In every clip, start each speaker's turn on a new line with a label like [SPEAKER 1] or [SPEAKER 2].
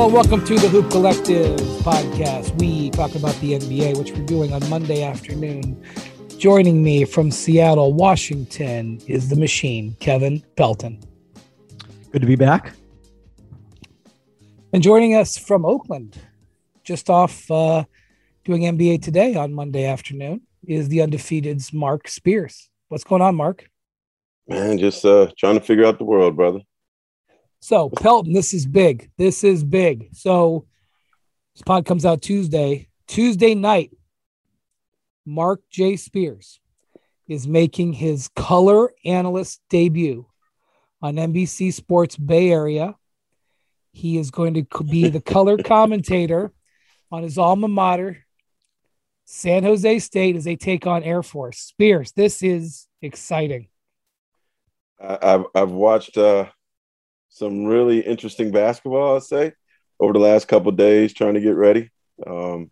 [SPEAKER 1] Hello, welcome to the Hoop Collective podcast. We talk about the NBA, which we're doing on Monday afternoon. Joining me from Seattle, Washington, is the machine, Kevin Pelton.
[SPEAKER 2] Good to be back.
[SPEAKER 1] And joining us from Oakland, just off uh, doing NBA today on Monday afternoon, is the undefeated's Marc Spears. What's going on, Marc?
[SPEAKER 3] Man, just uh, trying to figure out the world, brother.
[SPEAKER 1] So, Pelton, this is big. This is big. So, this pod comes out Tuesday. Tuesday night, Marc J. Spears is making his color analyst debut on NBC Sports Bay Area. He is going to be the color commentator on his alma mater, San Jose State, as they take on Air Force. Spears, this is exciting.
[SPEAKER 3] I've I've watched uh, some really interesting basketball. I'd say over the last couple days, trying to get ready. Um,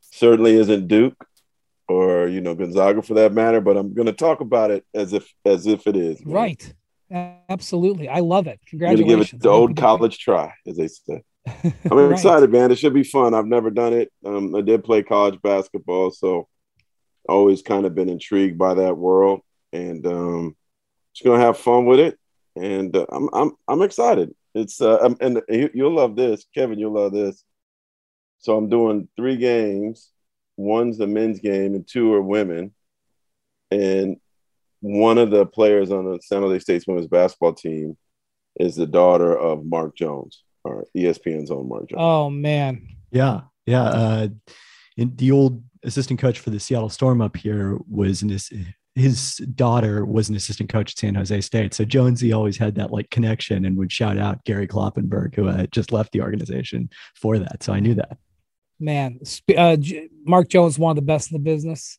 [SPEAKER 3] certainly isn't Duke or you know Gonzaga for that matter, but I'm going to talk about it as if as if it is.
[SPEAKER 1] Man. Right. Absolutely. I love it. Congratulations.
[SPEAKER 3] give it the old college try, as they say. I'm right. excited, man. It should be fun. I've never done it. Um, I did play college basketball, so always kind of been intrigued by that world, and um, just gonna have fun with it. And uh, I'm I'm I'm excited. It's uh, I'm, and you, you'll love this, Kevin. You'll love this. So I'm doing three games. One's a men's game, and two are women. And one of the players on the San Jose State's women's basketball team is the daughter of Mark Jones, or ESPN's own Mark Jones.
[SPEAKER 1] Oh man,
[SPEAKER 2] yeah, yeah. Uh, the old assistant coach for the Seattle Storm up here was in this. His daughter was an assistant coach at San Jose State, so Jonesy always had that like connection and would shout out Gary Kloppenburg, who had just left the organization for that. So I knew that.
[SPEAKER 1] Man, uh, Mark Jones, one of the best in the business.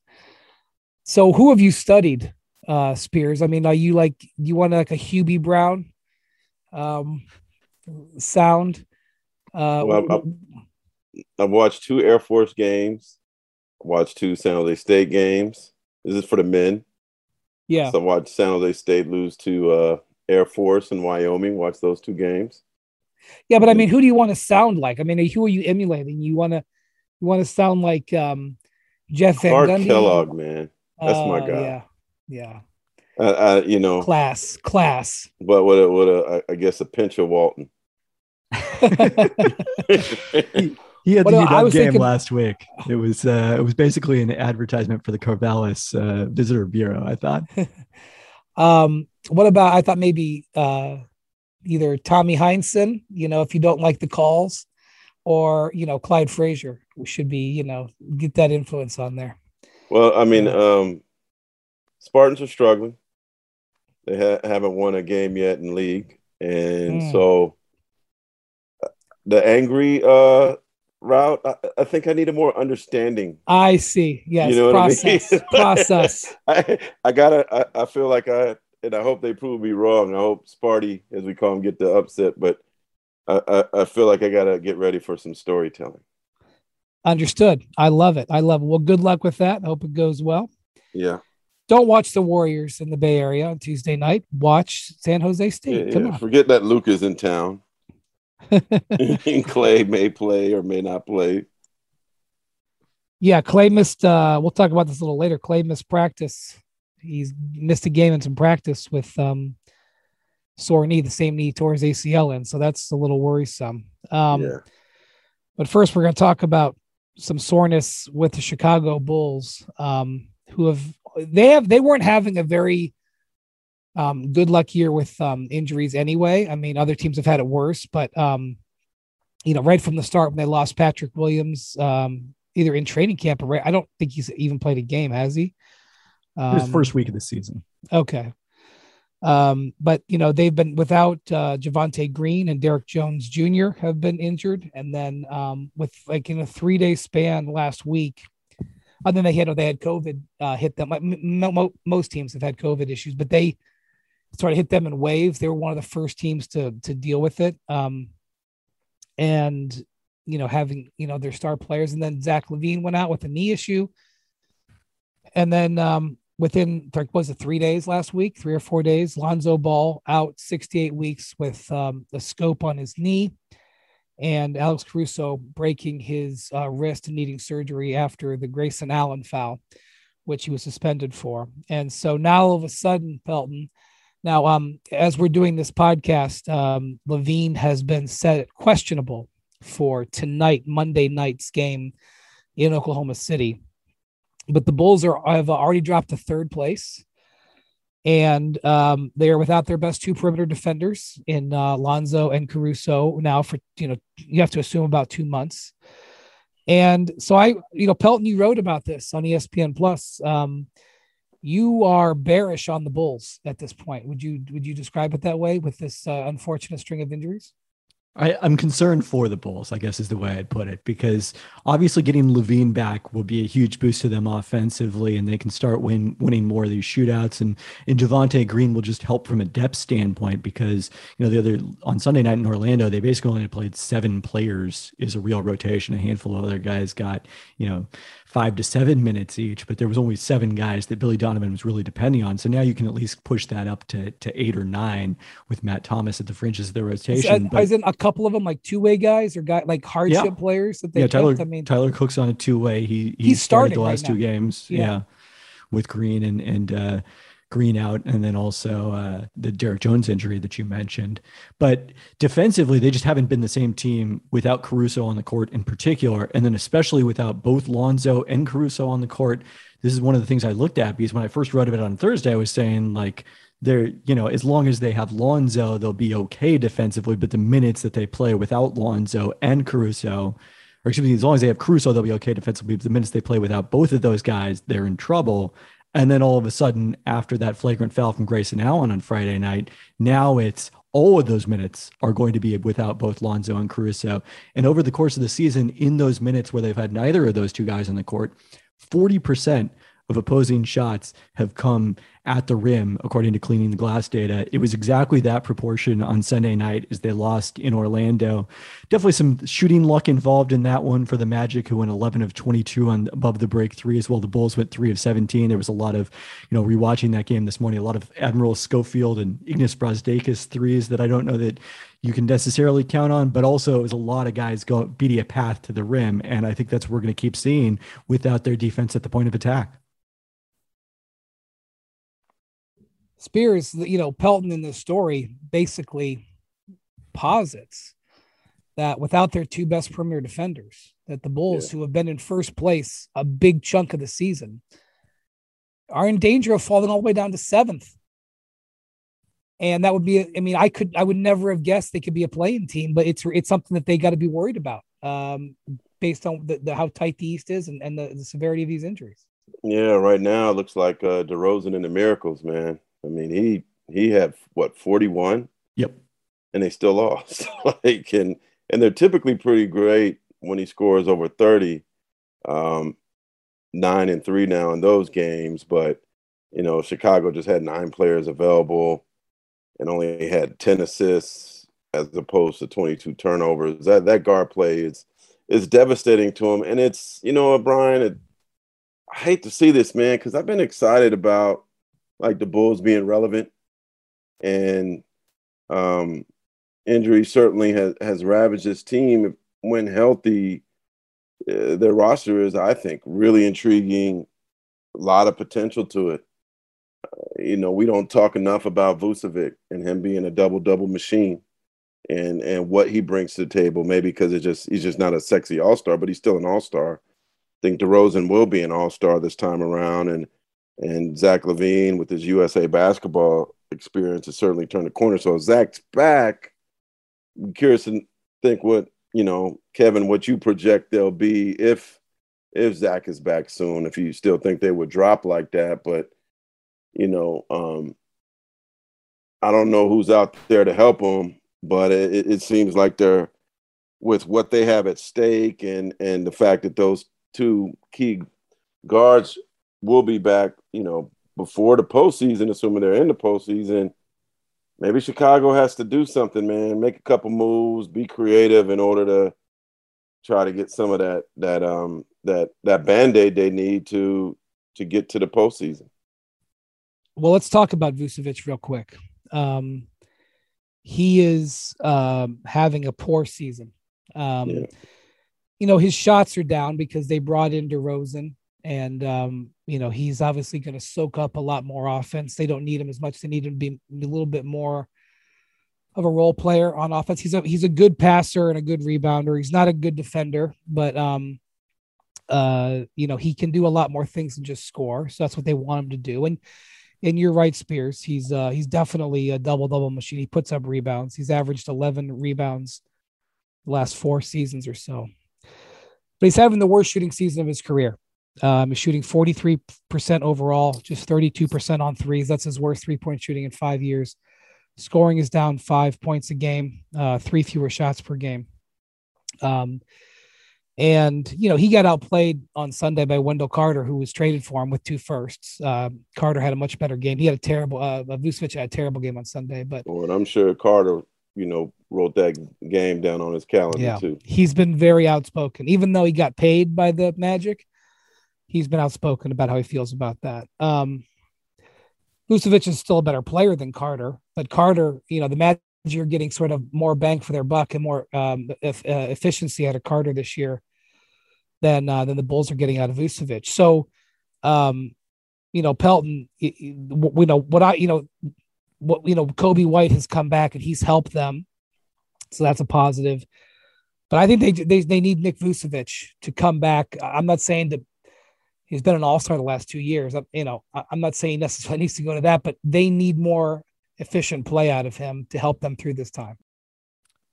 [SPEAKER 1] So, who have you studied uh Spears? I mean, are you like you want like a Hubie Brown um sound? Uh
[SPEAKER 3] well, I've, I've, watched two Air Force games, watched two San Jose State games. This for the men.
[SPEAKER 1] Yeah.
[SPEAKER 3] So I watched San Jose State lose to uh Air Force in Wyoming, watch those two games.
[SPEAKER 1] Yeah, but I mean, who do you want to sound like? I mean, who are you emulating? You want to you want to sound like um Jeff Van
[SPEAKER 3] Clark
[SPEAKER 1] Gundy?
[SPEAKER 3] Kellogg, man. That's uh, my guy.
[SPEAKER 1] Yeah. Yeah.
[SPEAKER 3] Uh, uh, you know,
[SPEAKER 1] class, class.
[SPEAKER 3] But what a, what a, I guess a pinch of Walton.
[SPEAKER 2] he, he had the well, game thinking... last week. It was uh, it was basically an advertisement for the Corvallis uh, Visitor Bureau. I thought.
[SPEAKER 1] um, what about? I thought maybe uh, either Tommy Heinsohn. You know, if you don't like the calls, or you know Clyde Frazier, should be you know get that influence on there.
[SPEAKER 3] Well, I mean, um, Spartans are struggling. They ha- haven't won a game yet in league, and mm. so uh, the angry uh, route. I, I, think I need a more understanding.
[SPEAKER 1] I see. Yes, you know process. I mean? process.
[SPEAKER 3] I, I gotta. I, I feel like I and I hope they prove me wrong. I hope Sparty, as we call him, get the upset. But I, I, I feel like I gotta get ready for some storytelling.
[SPEAKER 1] Understood. I love it. I love it. Well, good luck with that. I hope it goes well.
[SPEAKER 3] Yeah
[SPEAKER 1] don't watch the Warriors in the Bay Area on Tuesday night. Watch San Jose State. Yeah, Come yeah. on.
[SPEAKER 3] Forget that Luka is in town. Clay may play or may not play.
[SPEAKER 1] Yeah, Clay missed. Uh, we'll talk about this a little later. Clay missed practice. He's missed a game in some practice with um, sore knee, the same knee tore his ACL in. So that's a little worrisome. Um, yeah. But first, we're going to talk about some soreness with the Chicago Bulls, um, who have they have they weren't having a very um, good luck here with um, injuries anyway. I mean, other teams have had it worse, but um, you know, right from the start when they lost Patrick Williams, um, either in training camp or right, I don't think he's even played a game, has he?
[SPEAKER 2] His um, first week of the season.
[SPEAKER 1] Okay. Um, but you know, they've been without uh, Javonte Green and Derrick Jones Jr. have been injured, and then um, with like in a three day span last week, other than they had they had COVID uh, hit them. Like, m- most teams have had COVID issues, but they sort of hit them in waves. They were one of the first teams to to deal with it. Um, and you know, having you know their star players, and then Zach LaVine went out with a knee issue, and then um, within was it three days last week, three or four days, Lonzo Ball out 68 weeks with um, a scope on his knee. and Alex Caruso breaking his uh, wrist and needing surgery after the Grayson Allen foul, which he was suspended for. And so now all of a sudden, Pelton. Now, um, as we're doing this podcast, um, LaVine has been set questionable for tonight, Monday night's game in Oklahoma City. But the Bulls are have already dropped to third place and um, they are without their best two perimeter defenders in uh, Lonzo and Caruso now for you know you have to assume about two months. And so I, you know, Pelton, you wrote about this on ESPN Plus. Um, you are bearish on the Bulls at this point. Would you would you describe it that way with this uh, unfortunate string of injuries?
[SPEAKER 2] I, am concerned for the Bulls, I guess is the way I'd put it, because obviously getting LaVine back will be a huge boost to them offensively, and they can start win, winning more of these shootouts. And and Javonte Green will just help from a depth standpoint because you know the other on Sunday night in Orlando, they basically only played seven players is a real rotation. A handful of other guys got you know five to seven minutes each, but there was only seven guys that Billy Donovan was really depending on. So now you can at least push that up to, to eight or nine with Matt Thomas at the fringes of the rotation.
[SPEAKER 1] Is, but, a couple of them like two way guys or guy like hardship yeah. players that they
[SPEAKER 2] yeah, Tyler, I mean, Tyler Cook's on a two way. He he started the last right two games. Yeah. yeah. With Green and and uh Green out, and then also uh, the Derrick Jones injury that you mentioned. But defensively, they just haven't been the same team without Caruso on the court in particular, and then especially without both Lonzo and Caruso on the court. This is one of the things I looked at because when I first read of it on Thursday, I was saying like they're you know as long as they have Lonzo, they'll be okay defensively. But the minutes that they play without Lonzo and Caruso, or excuse me, as long as they have Caruso, they'll be okay defensively. But the minutes they play without both of those guys, they're in trouble. And then all of a sudden, after that flagrant foul from Grayson Allen on Friday night, now it's all of those minutes are going to be without both Lonzo and Caruso. And over the course of the season, in those minutes where they've had neither of those two guys on the court, 40% of opposing shots have come at the rim, according to Cleaning the Glass data. It was exactly that proportion on Sunday night as they lost in Orlando. Definitely some shooting luck involved in that one for the Magic, who went 11 of 22 on above the break three, as well. The Bulls went three of 17. There was a lot of, you know, rewatching that game this morning, a lot of Admiral Schofield and Ignas Brazdeikis threes that I don't know that you can necessarily count on, but also it was a lot of guys go beating a path to the rim. And I think that's what we're going to keep seeing without their defense at the point of attack.
[SPEAKER 1] Spears, you know, Pelton in this story basically posits that without their two best premier defenders, that the Bulls, yeah. who have been in first place a big chunk of the season, are in danger of falling all the way down to seventh. And that would be, I mean, I could, I would never have guessed they could be a play-in team, but it's it's something that they got to be worried about, um, based on the, the, how tight the East is and, and the, the severity of these injuries.
[SPEAKER 3] Yeah, right now it looks like uh, DeRozan and the Miracles, man. I mean, he he had what forty one.
[SPEAKER 2] Yep.
[SPEAKER 3] And they still lost. like and and they're typically pretty great when he scores over thirty. Um, nine and three now in those games, but you know Chicago just had nine players available and only had ten assists as opposed to twenty two turnovers. That that guard play is is devastating to him, and it's you know Brian. It, I hate to see this man because I've been excited about like the Bulls being relevant, and um, injury certainly has has ravaged this team. When healthy, uh, their roster is, I think, really intriguing. A lot of potential to it. Uh, you know, we don't talk enough about Vucevic and him being a double double machine, and and what he brings to the table. Maybe because it's just he's just not a sexy all star, but he's still an all star. I think DeRozan will be an all star this time around, and and Zach LaVine with his USA basketball experience has certainly turned the corner. So Zach's back. I'm curious to think what you know, Kevin, what you project they'll be if if Zach is back soon. If you still think they would drop like that, but you know, um, I don't know who's out there to help them, but it, it seems like they're with what they have at stake and and the fact that those two key guards will be back, you know, before the postseason, assuming they're in the postseason. Maybe Chicago has to do something, man. Make a couple moves, be creative in order to try to get some of that that um that that band-aid they need to to get to the postseason.
[SPEAKER 1] Well, let's talk about Vucevic real quick. Um, he is um, having a poor season. Um, yeah. You know, his shots are down because they brought in DeRozan, and um, you know he's obviously going to soak up a lot more offense. They don't need him as much; they need him to be a little bit more of a role player on offense. He's a he's a good passer and a good rebounder. He's not a good defender, but um, uh, you know, he can do a lot more things than just score. So that's what they want him to do. And and you're right, Spears. He's uh he's definitely a double double machine. He puts up rebounds. He's averaged 11 rebounds the last four seasons or so. But he's having the worst shooting season of his career. Um, he's shooting 43% overall, just 32% on threes. That's his worst three point shooting in five years. Scoring is down five points a game, uh, three fewer shots per game. Um, and, you know, he got outplayed on Sunday by Wendell Carter, who was traded for him with two firsts. Uh, Carter had a much better game. He had a terrible, uh, Vucevic had a terrible game on Sunday, but.
[SPEAKER 3] Well, I'm sure Carter, you know, wrote that game down on his calendar yeah, too.
[SPEAKER 1] He's been very outspoken, even though he got paid by the Magic. He's been outspoken about how he feels about that. Um, Vucevic is still a better player than Carter, but Carter, you know, the Magic are getting sort of more bang for their buck and more um, uh, efficiency out of Carter this year than uh, than the Bulls are getting out of Vucevic. So, um, you know, Pelton, you know what I, you know, what you know, Coby White has come back and he's helped them, so that's a positive. But I think they they they need Nick Vucevic to come back. I'm not saying that he's been an all star the last two years. You know, I'm not saying necessarily needs to go to that, but they need more efficient play out of him to help them through this time.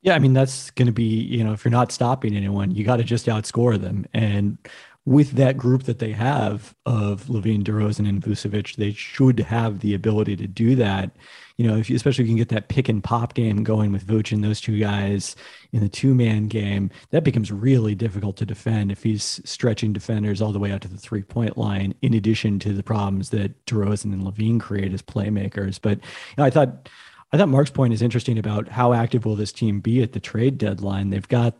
[SPEAKER 2] Yeah, I mean that's going to be, you know, if you're not stopping anyone, you got to just outscore them. And with that group that they have of LaVine, DeRozan, and Vucevic, they should have the ability to do that. You know, if you, especially if you can get that pick and pop game going with Vooch and those two guys in the two man game, that becomes really difficult to defend if he's stretching defenders all the way out to the three point line. In addition to the problems that DeRozan and LaVine create as playmakers, but you know, I thought I thought Marc's point is interesting about how active will this team be at the trade deadline. They've got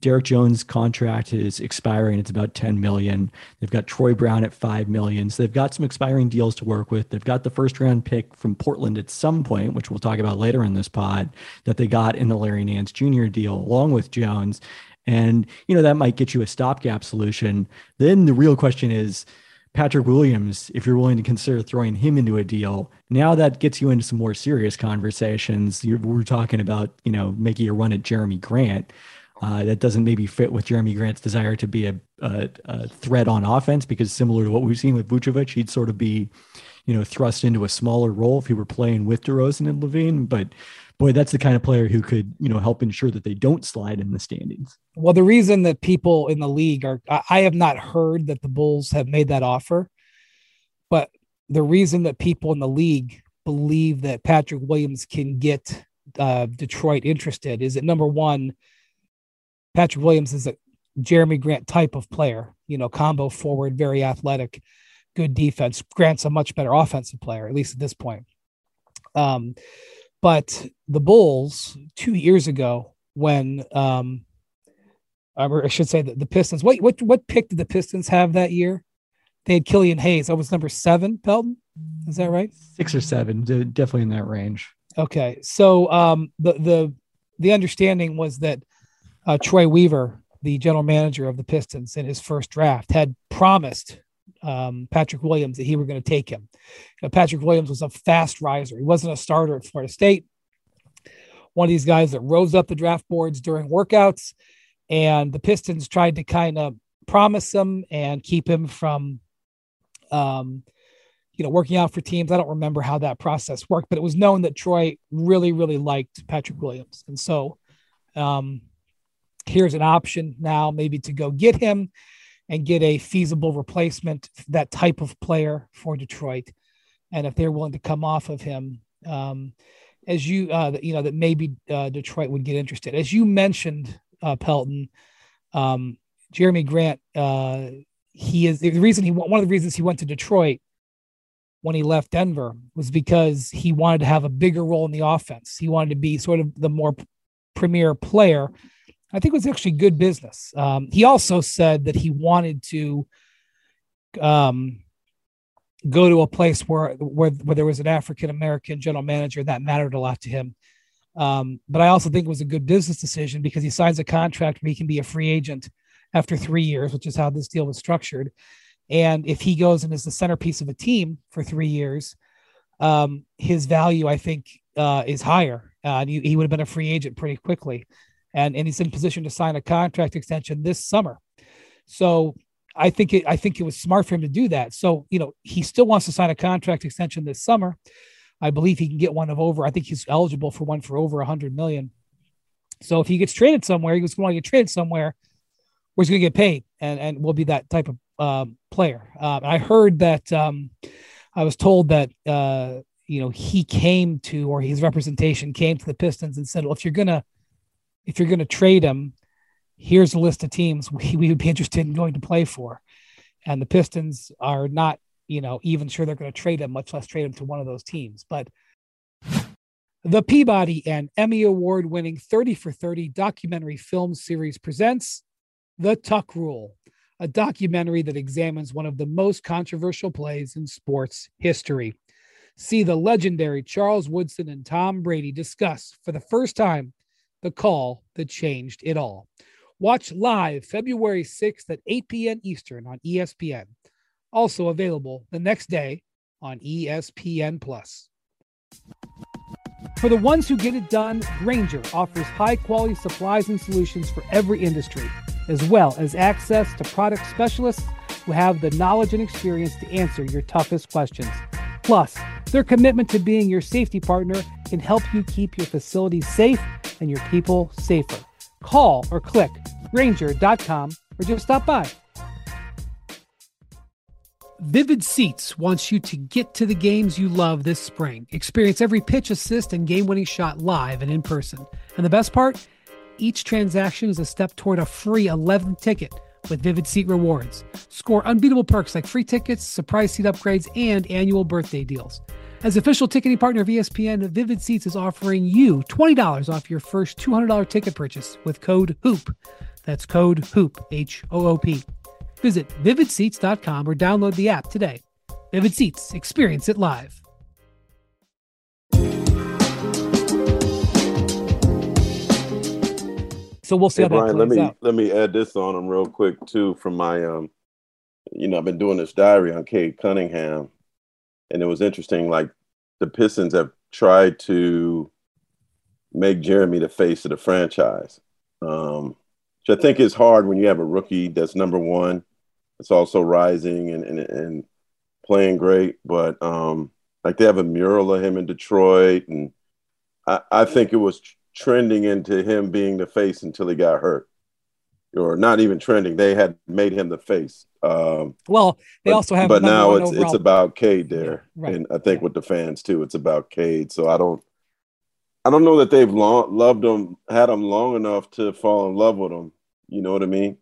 [SPEAKER 2] Derrick Jones' contract is expiring. It's about 10 million. They've got Troy Brown at 5 million. So they've got some expiring deals to work with. They've got the first round pick from Portland at some point, which we'll talk about later in this pod, that they got in the Larry Nance Jr. deal along with Jones. And, you know, that might get you a stopgap solution. Then the real question is, Patrick Williams, if you're willing to consider throwing him into a deal, now that gets you into some more serious conversations. You're, we're talking about, you know, making a run at Jerami Grant. Uh, that doesn't maybe fit with Jerami Grant's desire to be a, a, a, threat on offense because similar to what we've seen with Vucevic, he'd sort of be, you know, thrust into a smaller role if he were playing with DeRozan and LaVine. But boy, that's the kind of player who could, you know, help ensure that they don't slide in the standings.
[SPEAKER 1] Well, the reason that people in the league are, I have not heard that the Bulls have made that offer, but the reason that people in the league believe that Patrick Williams can get uh, Detroit interested is that number one, Patrick Williams is a Jerami Grant type of player, you know, combo forward, very athletic, good defense. Grant's a much better offensive player, at least at this point. Um, but the Bulls two years ago, when um, I should say that the Pistons, what what what pick did the Pistons have that year? They had Killian Hayes. That was number seven, Pelton. Is that right?
[SPEAKER 2] Six or seven, definitely in that range.
[SPEAKER 1] Okay, so um, the the the understanding was that uh, Troy Weaver, the general manager of the Pistons, in his first draft, had promised um, Patrick Williams that he were going to take him. You know, Patrick Williams was a fast riser. He wasn't a starter at Florida State. One of these guys that rose up the draft boards during workouts, and the Pistons tried to kind of promise him and keep him from, um, you know, working out for teams. I don't remember how that process worked, but it was known that Troy really, really liked Patrick Williams, and so um, here's an option now, maybe to go get him and get a feasible replacement, that type of player for Detroit. And if they're willing to come off of him, um, as you, uh, you know, that maybe uh, Detroit would get interested. As you mentioned, uh, Pelton, um, Jerami Grant, uh, he is the reason he one of the reasons he went to Detroit when he left Denver was because he wanted to have a bigger role in the offense. He wanted to be sort of the more premier player I think it was actually good business. Um, he also said that he wanted to um, go to a place where, where where there was an African American general manager that mattered a lot to him. Um, but I also think it was a good business decision because he signs a contract where he can be a free agent after three years, which is how this deal was structured. And if he goes and is the centerpiece of a team for three years, um, his value, I think, uh, is higher. Uh, he, he would have been a free agent pretty quickly. And, and he's in position to sign a contract extension this summer. So I think it, I think it was smart for him to do that. So, you know, he still wants to sign a contract extension this summer. I believe he can get one of over, I think he's eligible for one for over a hundred million. So if he gets traded somewhere, he was going to get traded somewhere where he's going to get paid and, and will be that type of um, player. Um, I heard that um, I was told that uh, you know he came to or his representation came to the Pistons and said, "Well, if you're gonna if you're gonna trade him, here's a list of teams we, we would be interested in going to play for." And the Pistons are not you know even sure they're going to trade him, much less trade him to one of those teams. But the Peabody and Emmy Award winning 30 for 30 documentary film series presents The Tuck Rule a documentary that examines one of the most controversial plays in sports history. See the legendary Charles Woodson and Tom Brady discuss for the first time the call that changed it all. Watch live February 6th at 8 p.m. Eastern on ESPN. Also available the next day on ESPN Plus. For the ones who get it done, Grainger offers high quality supplies and solutions for every industry as well as access to product specialists who have the knowledge and experience to answer your toughest questions. Plus, their commitment to being your safety partner can help you keep your facility safe and your people safer. Call or click Grainger.com or just stop by. Vivid Seats wants you to get to the games you love this spring. Experience every pitch, assist, and game winning shot live and in person. And the best part? Each transaction is a step toward a free 11th ticket with Vivid Seat rewards. Score unbeatable perks like free tickets, surprise seat upgrades, and annual birthday deals. As official ticketing partner of ESPN, Vivid Seats is offering you $20 off your first $200 ticket purchase with code HOOP. That's code HOOP, H O O P. Visit vividseats.com or download the app today. Vivid Seats, experience it live. So we'll see
[SPEAKER 3] hey,
[SPEAKER 1] how that
[SPEAKER 3] Brian, let me
[SPEAKER 1] out.
[SPEAKER 3] let me add this on them real quick too from my um you know, I've been doing this diary on Cade Cunningham and it was interesting like the Pistons have tried to make Jerami the face of the franchise. Um which I think is hard when you have a rookie that's number one. It's also rising and and, and playing great, but um like they have a mural of him in Detroit and I, I think it was trending into him being the face until he got hurt, or not even trending. They had made him the face. Um,
[SPEAKER 1] well, they
[SPEAKER 3] but,
[SPEAKER 1] also have,
[SPEAKER 3] but now it's
[SPEAKER 1] overall.
[SPEAKER 3] it's about Cade there,
[SPEAKER 1] Yeah, right.
[SPEAKER 3] and I think
[SPEAKER 1] Yeah.
[SPEAKER 3] with the fans too, it's about Cade. So I don't, I don't know that they've long, loved him, had him long enough to fall in love with him. You know what I mean?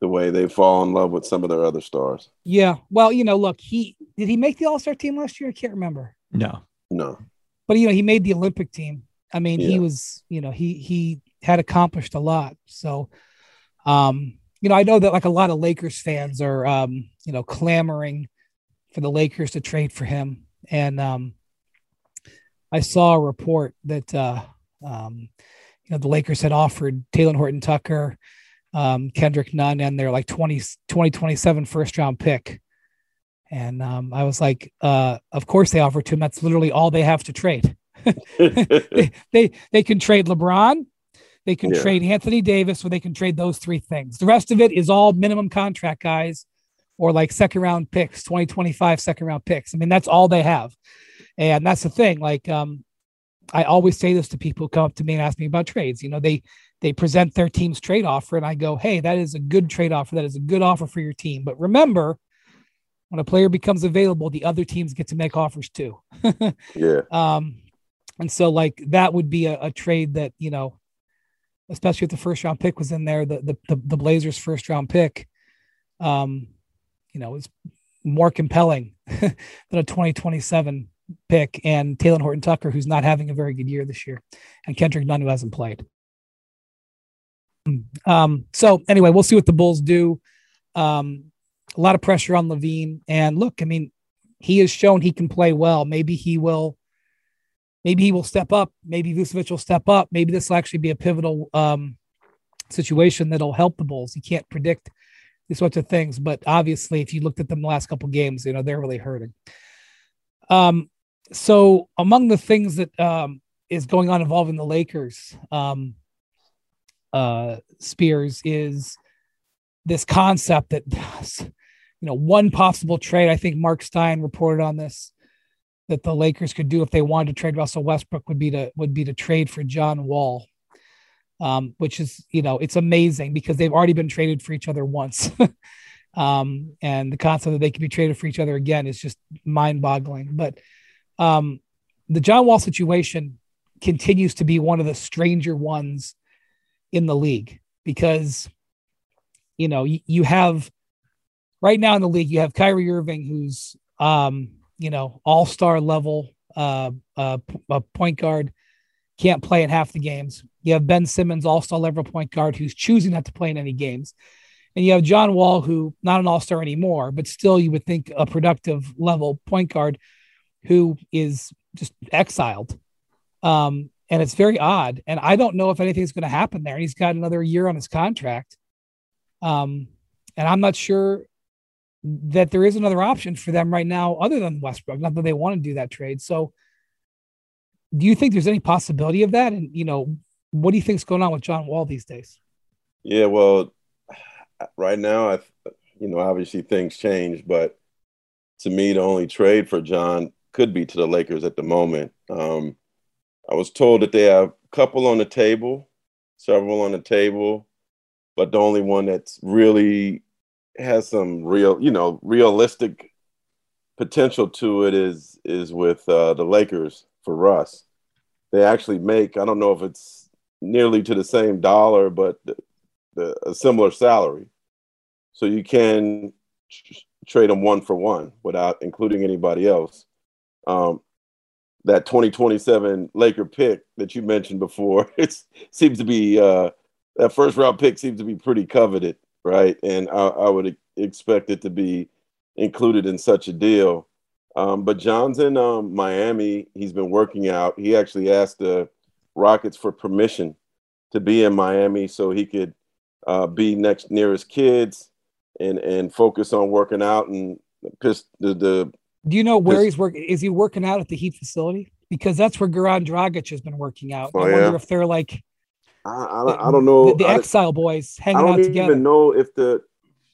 [SPEAKER 3] The way they fall in love with some of their other stars.
[SPEAKER 1] Yeah. Well, you know, look, he did he make the All Star team last year? I can't remember.
[SPEAKER 2] No.
[SPEAKER 3] No,
[SPEAKER 1] But you know, he made the Olympic team. I mean, he was, you know, he he had accomplished a lot. So, um, you know, I know that like a lot of Lakers fans are, um, you know, clamoring for the Lakers to trade for him. And um, I saw a report that, uh, um, you know, the Lakers had offered Talen Horton Tucker, um, Kendrick Nunn, and their like 20, 2027 first round pick. And um, I was like, uh, of course they offered to him. That's literally all they have to trade. They, they they can trade LeBron, they can
[SPEAKER 3] Yeah.
[SPEAKER 1] trade Anthony Davis, or they can trade those three things. The rest of it is all minimum contract guys or like second round picks, 2025 second round picks. I mean, that's all they have. And that's the thing. Like, um, I always say this to people who come up to me and ask me about trades. You know, they they present their team's trade offer, and I go, "Hey, that is a good trade offer. That is a good offer for your team." But remember, when a player becomes available, the other teams get to make offers too.
[SPEAKER 3] yeah,
[SPEAKER 1] Um, and so like that would be a, a trade that, you know, especially if the first round pick was in there, the the the, the Blazers first round pick, um, you know, is more compelling than a 2027 pick and Talen Horton Tucker, who's not having a very good year this year, and Kendrick Nunn, who hasn't played. Um, so anyway, we'll see what the Bulls do. Um, a lot of pressure on LaVine. And look, I mean, he has shown he can play well. Maybe he will maybe he will step up. Maybe Vucevic will step up. Maybe this will actually be a pivotal um, situation that'll help the Bulls. You can't predict these sorts of things, but obviously, if you looked at them the last couple games, you know they're really hurting. Um, so among the things that um, is going on involving the Lakers, um, uh, Spears is this concept that you know one possible trade. I think Marc Stein reported on this that the Lakers could do if they wanted to trade Russell Westbrook would be to would be to trade for John Wall, um, which is you know it's amazing because they've already been traded for each other once, um, and the concept that they could be traded for each other again is just mind boggling. But um, the John Wall situation continues to be one of the stranger ones in the league because you know you, you have right now in the league you have Kyrie Irving who's um you know, all star level uh, uh, point guard, can't play in half the games. You have Ben Simmons, all star level point guard, who's choosing not to play in any games. And you have John Wall, who not an all star anymore, but still you would think a productive level point guard who is just exiled. Um, and it's very odd. And I don't know if anything's going to happen there. He's got another year on his contract. Um, and I'm not sure that there is another option for them right now other than Westbrook. Not that they want to do that trade. So, do you think there's any possibility of that? And you know, what do you think's going on with John Wall these days?
[SPEAKER 3] Yeah, well, right now, I, you know, obviously things change, but to me, the only trade for John could be to the Lakers at the moment. Um, I was told that they have a couple on the table, several on the table, but the only one that's really has some real, you know, realistic potential to it is is with uh, the Lakers for Russ. They actually make I don't know if it's nearly to the same dollar, but the, the, a similar salary. So you can tr- trade them one for one without including anybody else. Um, that 2027 Laker pick that you mentioned before, it seems to be uh, that first round pick seems to be pretty coveted right? And I, I would expect it to be included in such a deal. Um, but John's in um, Miami. He's been working out. He actually asked the Rockets for permission to be in Miami so he could uh, be next near his kids and and focus on working out and piss the, the
[SPEAKER 1] Do you know where piss, he's working? Is he working out at the Heat facility? Because that's where Goran Dragic has been working out. Oh, I wonder yeah? if they're like
[SPEAKER 3] I, I, I don't know.
[SPEAKER 1] The, the I, Exile Boys hanging out together. I don't
[SPEAKER 3] even know if the,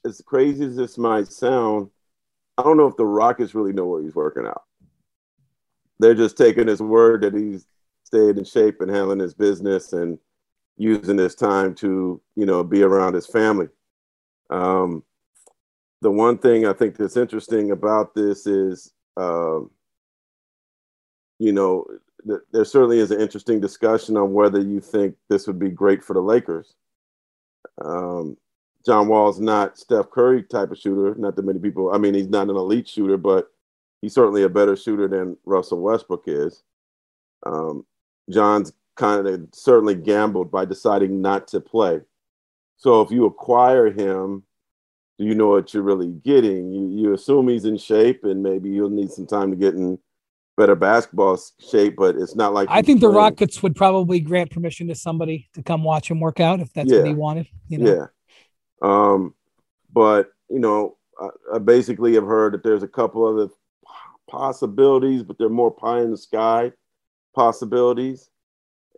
[SPEAKER 3] as crazy as this might sound, I don't know if the Rockets really know where he's working out. They're just taking his word that he's stayed in shape and handling his business and using this time to, you know, be around his family. Um, the one thing I think that's interesting about this is, um, you know, there certainly is an interesting discussion on whether you think this would be great for the Lakers. Um, John Wall is not Steph Curry type of shooter. Not that many people. I mean, he's not an elite shooter, but he's certainly a better shooter than Russell Westbrook is. Um, John's kind of certainly gambled by deciding not to play. So if you acquire him, do you know what you're really getting? You you assume he's in shape, and maybe you'll need some time to get in better basketball shape, but it's not like
[SPEAKER 1] I think the Rockets would probably grant permission to somebody to come watch him work out if that's yeah. what he wanted. You know?
[SPEAKER 3] Yeah. Um, but you know, I, I, basically have heard that there's a couple other possibilities, but they're more pie in the sky possibilities,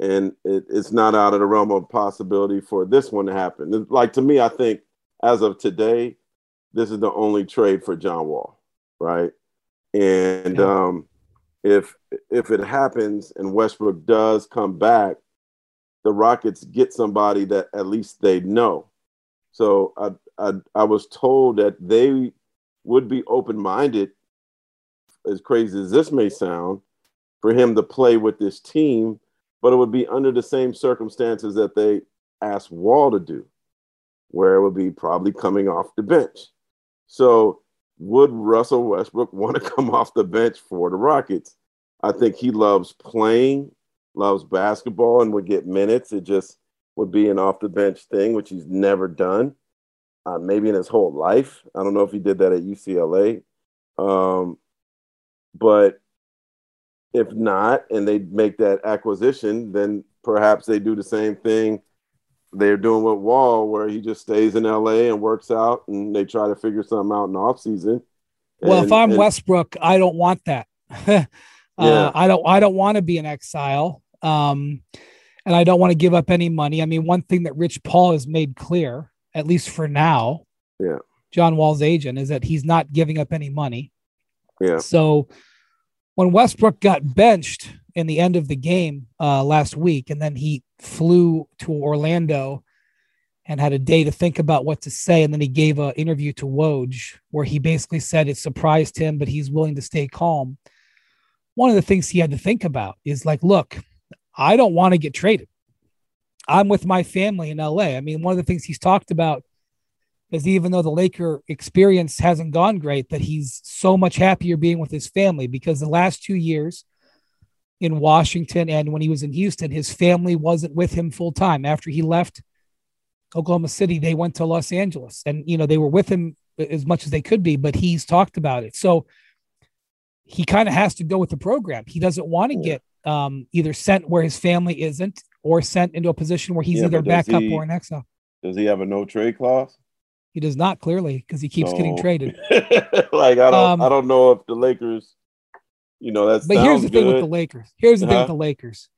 [SPEAKER 3] and it, it's not out of the realm of possibility for this one to happen. Like to me, I think as of today, this is the only trade for John Wall, right? And yeah. um, if if it happens and Westbrook does come back, the Rockets get somebody that at least they know. So I I, I was told that they would be open minded, as crazy as this may sound, for him to play with this team, but it would be under the same circumstances that they asked Wall to do, where it would be probably coming off the bench. So would Russell Westbrook want to come off the bench for the Rockets? I think he loves playing, loves basketball, and would get minutes. It just would be an off the bench thing, which he's never done, uh, maybe in his whole life. I don't know if he did that at UCLA. Um, but if not, and they make that acquisition, then perhaps they do the same thing they're doing with Wall, where he just stays in LA and works out, and they try to figure something out in the offseason.
[SPEAKER 1] Well, and, if I'm and, Westbrook, I don't want that. uh, yeah. I don't. I don't want to be in exile, um, and I don't want to give up any money. I mean, one thing that Rich Paul has made clear, at least for now,
[SPEAKER 3] yeah,
[SPEAKER 1] John Wall's agent, is that he's not giving up any money.
[SPEAKER 3] Yeah.
[SPEAKER 1] So when Westbrook got benched in the end of the game uh, last week, and then he flew to Orlando and had a day to think about what to say. And then he gave an interview to Woj where he basically said it surprised him, but he's willing to stay calm. One of the things he had to think about is like, look, I don't want to get traded. I'm with my family in LA. I mean, one of the things he's talked about is even though the Laker experience hasn't gone great, that he's so much happier being with his family because the last two years in Washington and when he was in Houston, his family wasn't with him full time. After he left Oklahoma City, they went to Los Angeles and, you know, they were with him as much as they could be, but he's talked about it. So he kind of has to go with the program. He doesn't want to get um, either sent where his family isn't or sent into a position where he's yeah, either backup or an exile.
[SPEAKER 3] Does he have a no trade clause?
[SPEAKER 1] He does not clearly because he keeps so, getting traded.
[SPEAKER 3] like I don't, um, I don't know if the Lakers you know, that's
[SPEAKER 1] but here's the good. thing with the Lakers. Here's the uh-huh. thing with the Lakers.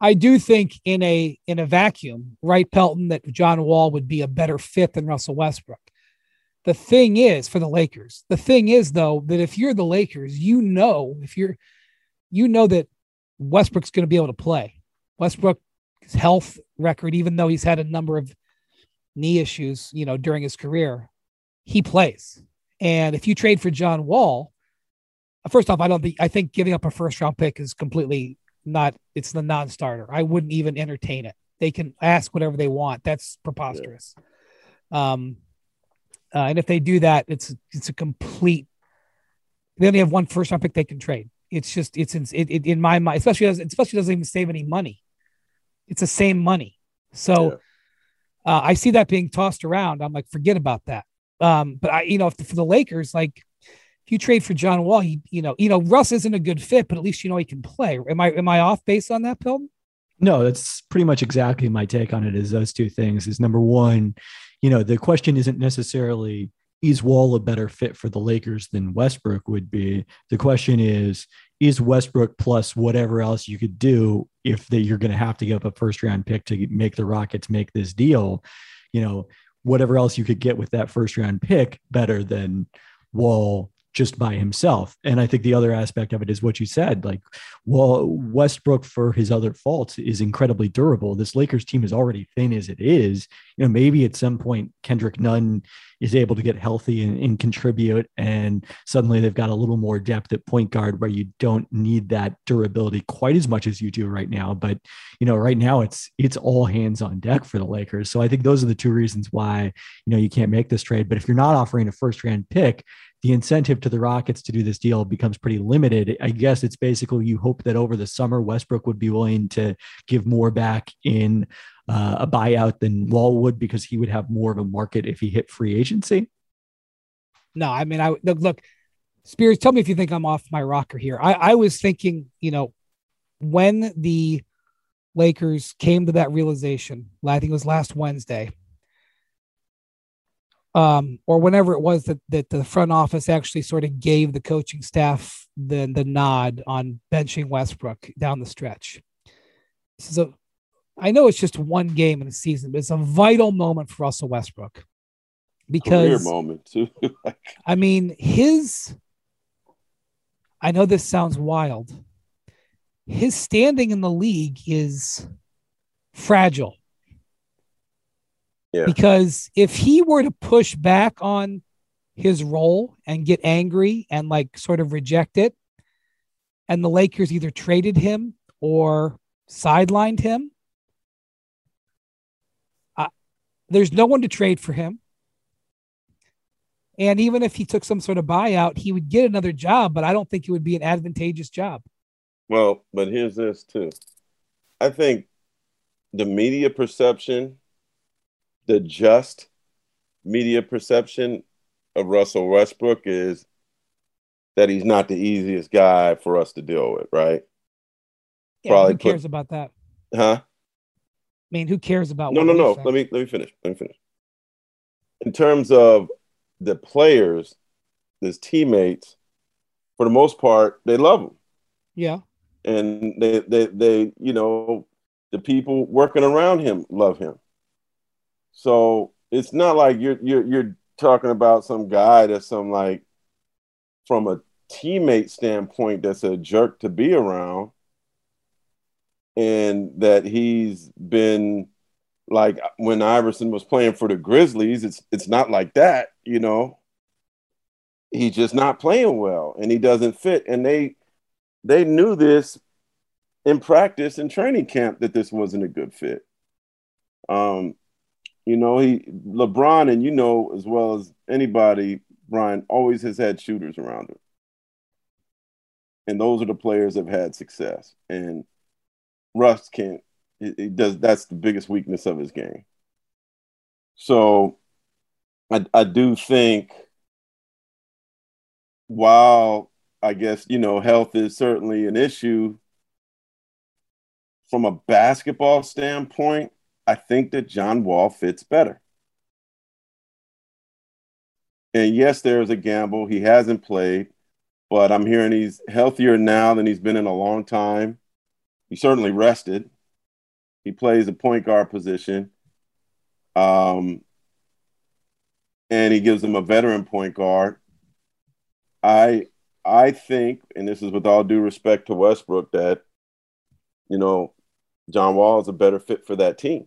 [SPEAKER 1] I do think in a in a vacuum, right, Pelton, that John Wall would be a better fit than Russell Westbrook. The thing is for the Lakers, the thing is though that if you're the Lakers, you know if you're you know that Westbrook's going to be able to play. Westbrook's health record, even though he's had a number of knee issues, you know, during his career, he plays. And if you trade for John Wall, first off, I don't think I think giving up a first round pick is completely not. It's the non-starter. I wouldn't even entertain it. They can ask whatever they want. That's preposterous. Yeah. Um, uh, and if they do that, it's it's a complete. They only have one first round pick they can trade. It's just it's in it, it in my mind, especially as especially doesn't even save any money. It's the same money, so yeah. uh, I see that being tossed around. I'm like, forget about that. Um, but I, you know, if the, for the Lakers, like you trade for John Wall, you, you know, you know, Russ isn't a good fit, but at least you know he can play. Am I am I off base on that, Pelton?
[SPEAKER 2] No, that's pretty much exactly my take on it. Is those two things? Is number one, you know, the question isn't necessarily is Wall a better fit for the Lakers than Westbrook would be. The question is, is Westbrook plus whatever else you could do if they, you're going to have to give up a first round pick to make the Rockets make this deal, you know, whatever else you could get with that first round pick better than Wall just by himself. And I think the other aspect of it is what you said. Like, well, Westbrook, for his other faults, is incredibly durable. This Lakers team is already thin as it is. You know, maybe at some point Kendrick Nunn is able to get healthy and, and contribute, and suddenly they've got a little more depth at point guard where you don't need that durability quite as much as you do right now. But you know, right now it's it's all hands on deck for the Lakers. So I think those are the two reasons why you know you can't make this trade. But if you're not offering a first round pick, the incentive to the Rockets to do this deal becomes pretty limited. I guess it's basically you hope that over the summer Westbrook would be willing to give more back in uh, a buyout than Wall would because he would have more of a market if he hit free agency.
[SPEAKER 1] No, I mean, I look, look Spears, tell me if you think I'm off my rocker here. I, I was thinking, you know, when the Lakers came to that realization, I think it was last Wednesday, um, or whenever it was that, that the front office actually sort of gave the coaching staff the, the nod on benching Westbrook down the stretch. This is a, I know it's just one game in the season, but it's a vital moment for Russell Westbrook because
[SPEAKER 3] Career moment too.
[SPEAKER 1] I mean, his, I know this sounds wild. His standing in the league is fragile
[SPEAKER 3] yeah.
[SPEAKER 1] Because if he were to push back on his role and get angry and like sort of reject it, and the Lakers either traded him or sidelined him, there's no one to trade for him. And even if he took some sort of buyout, he would get another job, but I don't think it would be an advantageous job.
[SPEAKER 3] Well, but here's this too. I think the media perception the just media perception of Russell Westbrook is that he's not the easiest guy for us to deal with, right?
[SPEAKER 1] Yeah,
[SPEAKER 3] probably
[SPEAKER 1] who cares
[SPEAKER 3] put,
[SPEAKER 1] about that?
[SPEAKER 3] huh?
[SPEAKER 1] I mean, who cares about?
[SPEAKER 3] No, no, no. Let me let me finish. Let me finish. In terms of the players, his teammates, for the most part, they love him,
[SPEAKER 1] Yeah,
[SPEAKER 3] and they they they you know the people working around him love him. So it's not like you're you're you're talking about some guy that's some like from a teammate standpoint that's a jerk to be around and that he's been like when Iverson was playing for the Grizzlies it's it's not like that you know he's just not playing well and he doesn't fit and they they knew this in practice and training camp that this wasn't a good fit um you know he LeBron and you know as well as anybody Brian always has had shooters around him and those are the players that have had success. And Russ can't. He, he does. That's the biggest weakness of his game. So, I I do think while I guess you know health is certainly an issue from a basketball standpoint, I think that John Wall fits better. And yes, there is a gamble. He hasn't played but I'm hearing he's healthier now than he's been in a long time. He certainly rested. He plays a point guard position. Um, and he gives them a veteran point guard. I I think, and this is with all due respect to Westbrook, that you know John Wall is a better fit for that team.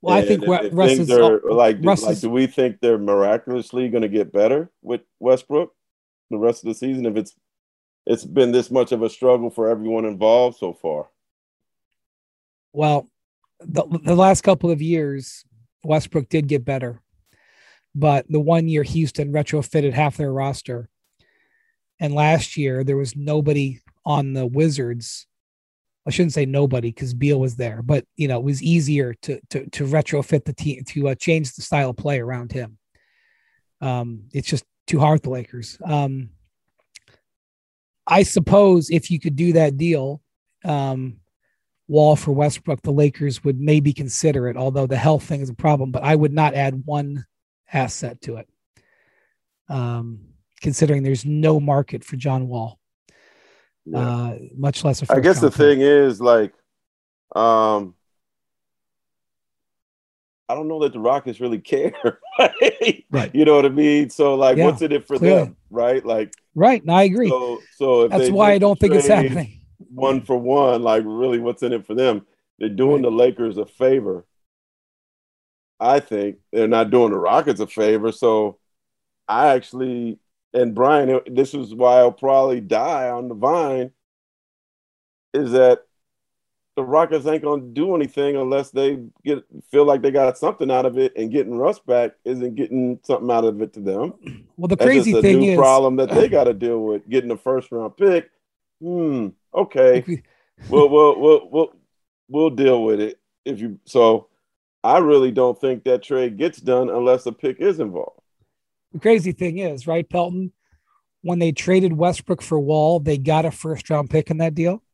[SPEAKER 1] well, I think
[SPEAKER 3] if- if
[SPEAKER 1] Russ is
[SPEAKER 3] are, like, do, like,
[SPEAKER 1] is-
[SPEAKER 3] do we think they're miraculously going to get better with Westbrook the rest of the season? If it's it's been this much of a struggle for everyone involved so far.
[SPEAKER 1] Well, the, the last couple of years, Westbrook did get better. But the one year Houston retrofitted half their roster. And last year, there was nobody on the Wizards. I shouldn't say nobody because Beal was there, but you know it was easier to to to retrofit the team to uh, change the style of play around him. Um, it's just too hard the Lakers. Um, I suppose if you could do that deal, um, Wall for Westbrook, the Lakers would maybe consider it, although the health thing is a problem, but I would not add one asset to it. Um, considering there's no market for John Wall,
[SPEAKER 3] Yeah.
[SPEAKER 1] uh, much less a
[SPEAKER 3] I guess the thing is like, um, I don't know that the Rockets really care. right?
[SPEAKER 2] Right.
[SPEAKER 3] You know what I mean? So like,
[SPEAKER 1] Yeah,
[SPEAKER 3] what's in it for
[SPEAKER 1] clearly.
[SPEAKER 3] them? Right? Like,
[SPEAKER 1] Right. No, I agree.
[SPEAKER 3] so so if
[SPEAKER 1] That's why I don't think it's happening.
[SPEAKER 3] One for one, like really, what's in it for them? They're doing the Lakers a favor. I think they're not doing the Rockets a favor. So I actually, and Brian, this is why I'll probably die on the vine, is that the Rockets ain't gonna do anything unless they get feel like they got something out of it, and getting Russ back isn't getting something out of it to them.
[SPEAKER 1] Well, the
[SPEAKER 3] That's
[SPEAKER 1] crazy
[SPEAKER 3] just a
[SPEAKER 1] thing
[SPEAKER 3] new
[SPEAKER 1] is,
[SPEAKER 3] problem that they got to deal with. Getting a first round pick. Hmm. Okay. we'll we'll we'll we'll we'll deal with it if you. So I really don't think that trade gets done unless a pick is involved.
[SPEAKER 1] the crazy thing is, right, Pelton, when they traded Westbrook for Wall, they got a first round pick in that deal.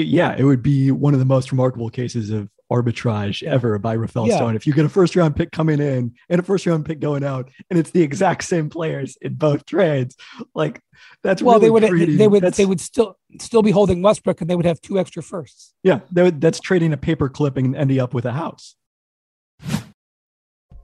[SPEAKER 2] It- yeah, it would be one of the most remarkable cases of arbitrage ever by Rafael
[SPEAKER 1] Yeah.
[SPEAKER 2] Stone. If you get a first round pick coming in and a first round pick going out, and it's the exact same players in both trades, like that's
[SPEAKER 1] Well,
[SPEAKER 2] really
[SPEAKER 1] they would
[SPEAKER 2] creating-
[SPEAKER 1] they would they would still still be holding Westbrook, and they would have two extra firsts.
[SPEAKER 2] yeah, they would, that's trading a paper clipping and ending up with a house.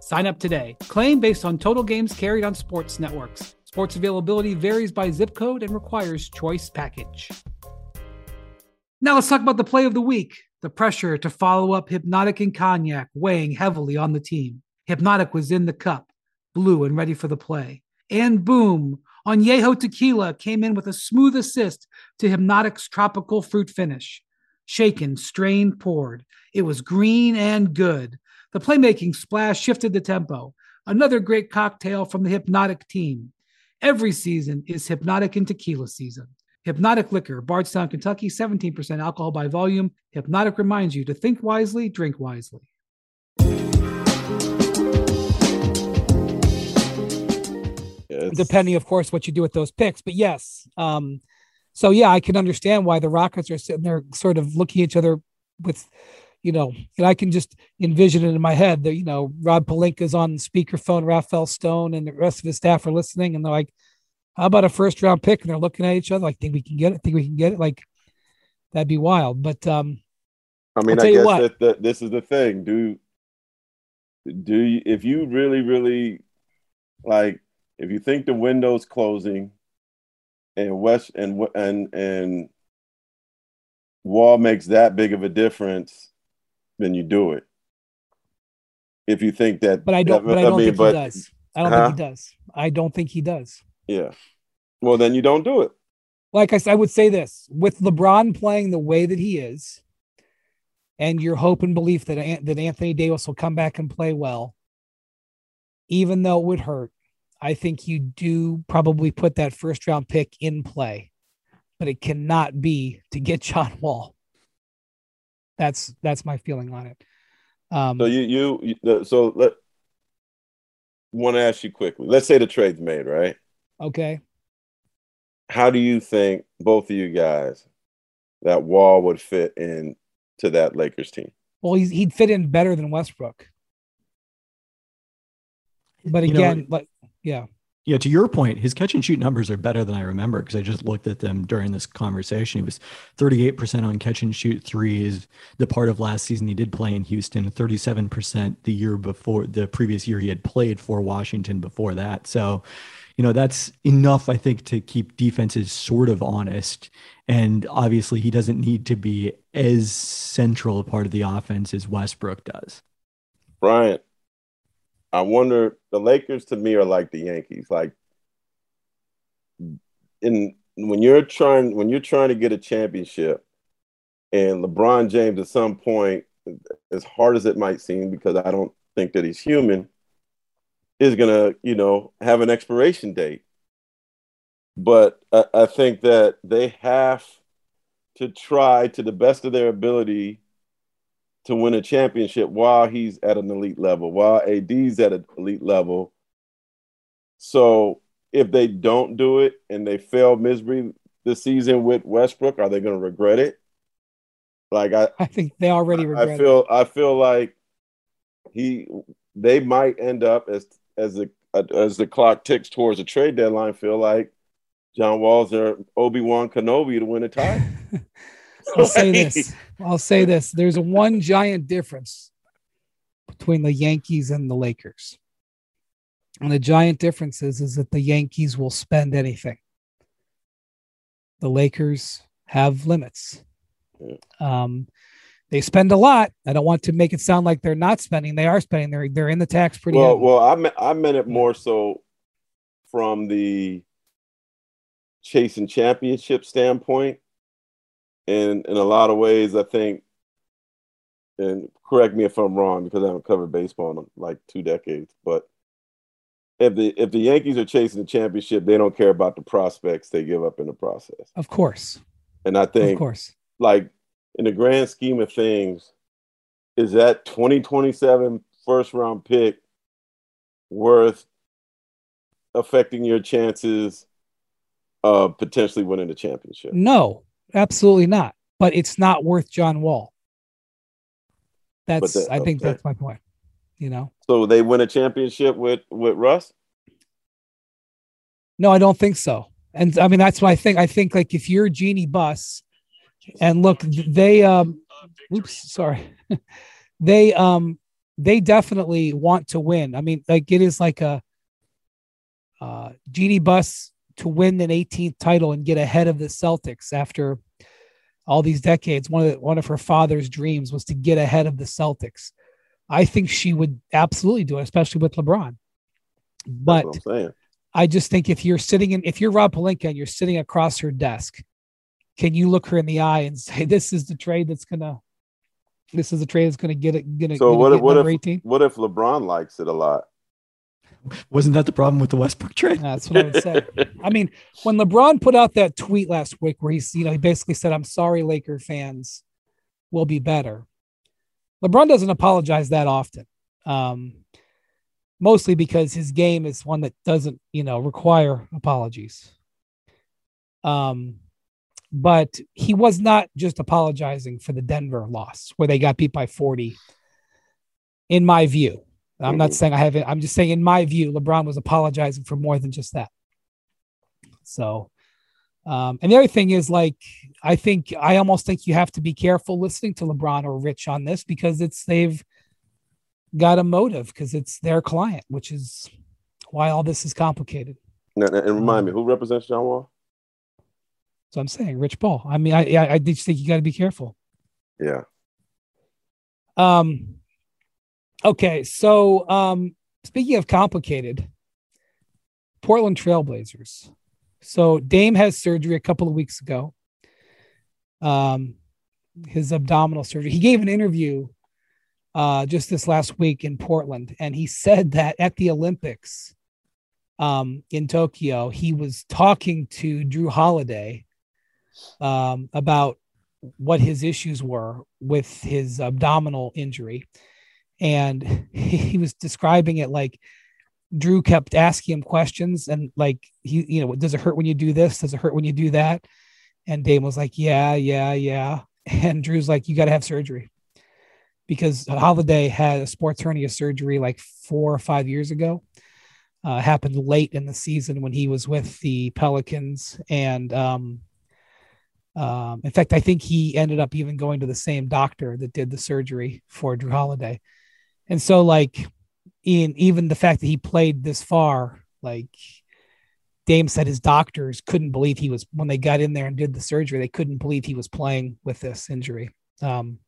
[SPEAKER 4] Sign up today. Claim based on total games carried on sports networks. Sports availability varies by zip code and requires choice package. Now let's talk about the play of the week. The pressure to follow up Hypnotic and Cognac weighing heavily on the team. Hypnotic was in the cup, blue and ready for the play. And boom, Añejo Tequila came in with a smooth assist to Hypnotic's tropical fruit finish. Shaken, strained, poured. It was green and good. The playmaking splash shifted the tempo. Another great cocktail from the Hypnotic team. Every season is Hypnotic and Tequila season. Hypnotic Liquor, Bardstown, Kentucky, 17% alcohol by volume. Hypnotic reminds you to think wisely, drink wisely.
[SPEAKER 1] Depending, of course, what you do with those picks. But yes. Um, so yeah, I can understand why the Rockets are sitting there sort of looking at each other with, you know, and I can just envision it in my head that, you know, Rob Pelinka's on speakerphone, Rafael Stone and the rest of his staff are listening and they're like, how about a first round pick? And they're looking at each other like, think we can get it? Think we can get it? Like, that'd be wild. But um,
[SPEAKER 3] I mean, I guess that, that this is the thing. Do do you, if you really, really like, if you think the window's closing, and West and and and Wall makes that big of a difference, then you do it. If you think that,
[SPEAKER 1] but I don't. That, but I don't I mean, think but, he does. I don't huh? think he does. I don't think he does.
[SPEAKER 3] Yeah. Well, then you don't do it.
[SPEAKER 1] Like I said, I would say this with LeBron playing the way that he is, and your hope and belief that that Anthony Davis will come back and play well, even though it would hurt, I think you do probably put that first round pick in play, but it cannot be to get John Wall. That's that's my feeling on it.
[SPEAKER 3] Um, so you you so let want to ask you quickly. Let's say the trade's made, right?
[SPEAKER 1] Okay.
[SPEAKER 3] How do you think both of you guys that Wall would fit in to that Lakers team?
[SPEAKER 1] Well, he's, he'd fit in better than Westbrook. But again, you know, yeah.
[SPEAKER 2] Yeah, to your point, his catch and shoot numbers are better than I remember because I just looked at them during this conversation. He was 38% on catch and shoot threes. The part of last season he did play in Houston, 37% the year before the previous year he had played for Washington before that. So, you know, that's enough, I think, to keep defenses sort of honest. And obviously, he doesn't need to be as central a part of the offense as Westbrook does.
[SPEAKER 3] Bryant, I wonder the Lakers to me are like the Yankees. Like in when you're trying when you're trying to get a championship and LeBron James at some point, as hard as it might seem, because I don't think that he's human, is gonna, you know, have an expiration date. But I, I think that they have to try to the best of their ability to win a championship while he's at an elite level, while AD's at an elite level. So if they don't do it and they fail miserably this season with Westbrook, are they going to regret it? Like I,
[SPEAKER 1] I think they already regret.
[SPEAKER 3] I feel, it. I feel like he, they might end up as as the as the clock ticks towards the trade deadline. Feel like John Wall's their Obi Wan Kenobi to win a title.
[SPEAKER 1] I'll say this. I'll say this. There's one giant difference between the Yankees and the Lakers. And the giant difference is, is that the Yankees will spend anything. The Lakers have limits. Um, they spend a lot. I don't want to make it sound like they're not spending. They are spending. They're they're in the tax pretty.
[SPEAKER 3] Well, heavy. well, I meant I meant it more so from the chasing championship standpoint and in a lot of ways, I think, and correct me if I'm wrong because I haven't covered baseball in like two decades, but if the if the Yankees are chasing the championship, they don't care about the prospects they give up in the process.
[SPEAKER 1] Of course.
[SPEAKER 3] And I think,
[SPEAKER 1] of course,
[SPEAKER 3] like in the grand scheme of things, is that 2027 first round pick worth affecting your chances of potentially winning the championship?
[SPEAKER 1] No, Absolutely not. But it's not worth John Wall. That's that, I think okay. that's my point. You know.
[SPEAKER 3] So they win a championship with with Russ?
[SPEAKER 1] No, I don't think so. And I mean that's what I think I think like if you're Jeanie Buss and look they um oops sorry they um they definitely want to win. I mean like it is like a uh Jeanie Buss to win an 18th title and get ahead of the Celtics after all these decades. One of the, one of her father's dreams was to get ahead of the Celtics. I think she would absolutely do it, especially with LeBron. But I just think if you're sitting in, if you're Rob Pelinka and you're sitting across her desk, can you look her in the eye and say, "This is the trade that's gonna, this is the trade that's gonna get it, gonna."
[SPEAKER 3] So
[SPEAKER 1] gonna
[SPEAKER 3] what?
[SPEAKER 1] get
[SPEAKER 3] If, what if
[SPEAKER 1] 18?
[SPEAKER 3] what if LeBron likes it a lot?
[SPEAKER 2] Wasn't that the problem with the Westbrook trade?
[SPEAKER 1] That's what I would say. I mean, when LeBron put out that tweet last week where he's, you know, he basically said, I'm sorry, Laker fans will be better. LeBron doesn't apologize that often. Um, mostly because his game is one that doesn't, you know, require apologies. Um, but he was not just apologizing for the Denver loss where they got beat by 40. In my view, I'm not
[SPEAKER 3] Mhm.
[SPEAKER 1] saying I haven't, I'm just saying, in my view, LeBron was apologizing for more than just that. So, um, and the other thing is like, I think, I almost think you have to be careful listening to LeBron or Rich on this because it's, they've got a motive because it's their client, which is why all this is complicated.
[SPEAKER 3] And, and remind me, who represents John Wall?
[SPEAKER 1] So I'm saying Rich Paul. I mean, I, I, I just think you got to be careful.
[SPEAKER 3] Yeah.
[SPEAKER 1] Um, okay, so um, speaking of complicated, Portland Trailblazers. So Dame has surgery a couple of weeks ago. Um, his abdominal surgery. He gave an interview uh, just this last week in Portland, and he said that at the Olympics um, in Tokyo, he was talking to Jrue Holiday um, about what his issues were with his abdominal injury. And he was describing it like Jrue kept asking him questions and like he, you know, does it hurt when you do this? Does it hurt when you do that? And Dame was like, Yeah, yeah, yeah. And Jrue's like, You gotta have surgery. Because Holiday had a sports hernia surgery like four or five years ago. Uh, happened late in the season when he was with the Pelicans. And um, um, in fact, I think he ended up even going to the same doctor that did the surgery for Jrue Holiday. And so, like, in even the fact that he played this far, like Dame said, his doctors couldn't believe he was when they got in there and did the surgery. They couldn't believe he was playing with this injury. Um,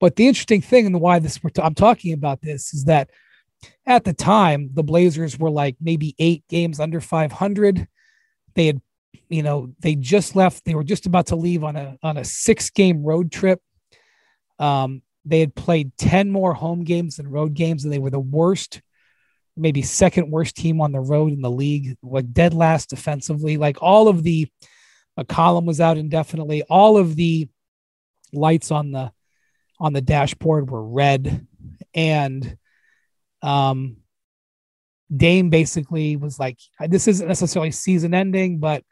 [SPEAKER 1] but the interesting thing and why this I'm talking about this is that at the time the Blazers were like maybe eight games under 500. They had you know they just left they were just about to leave on a on a six game road trip um they had played 10 more home games than road games and they were the worst maybe second worst team on the road in the league like dead last defensively. Like all of the a column was out indefinitely. All of the lights on the on the dashboard were red. And um Dame basically was like, this isn't necessarily season ending, but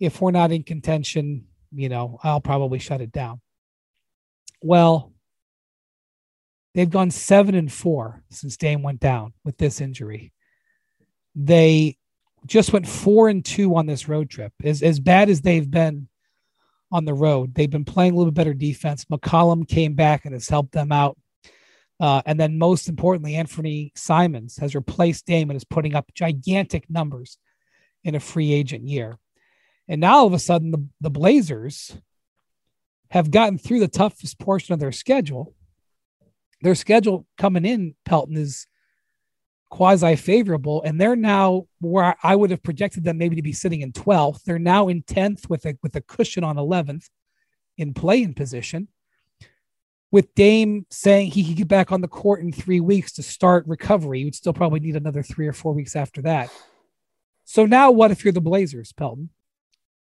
[SPEAKER 1] if we're not in contention, you know, I'll probably shut it down. Well, they've gone seven and four since Dame went down with this injury. They just went four and two on this road trip. As, as bad as they've been on the road, they've been playing a little bit better defense. McCollum came back and has helped them out. Uh, and then, most importantly, Anfernee Simons has replaced Dame and is putting up gigantic numbers in a free agent year. And now, all of a sudden, the, the Blazers have gotten through the toughest portion of their schedule. Their schedule coming in, Pelton, is quasi favorable, and they're now where I would have projected them maybe to be sitting in 12th. They're now in 10th with a with a cushion on 11th in play in position with Dame saying he could get back on the court in three weeks to start recovery, you would still probably need another three or four weeks after that. So now, what if you're the Blazers, Pelton?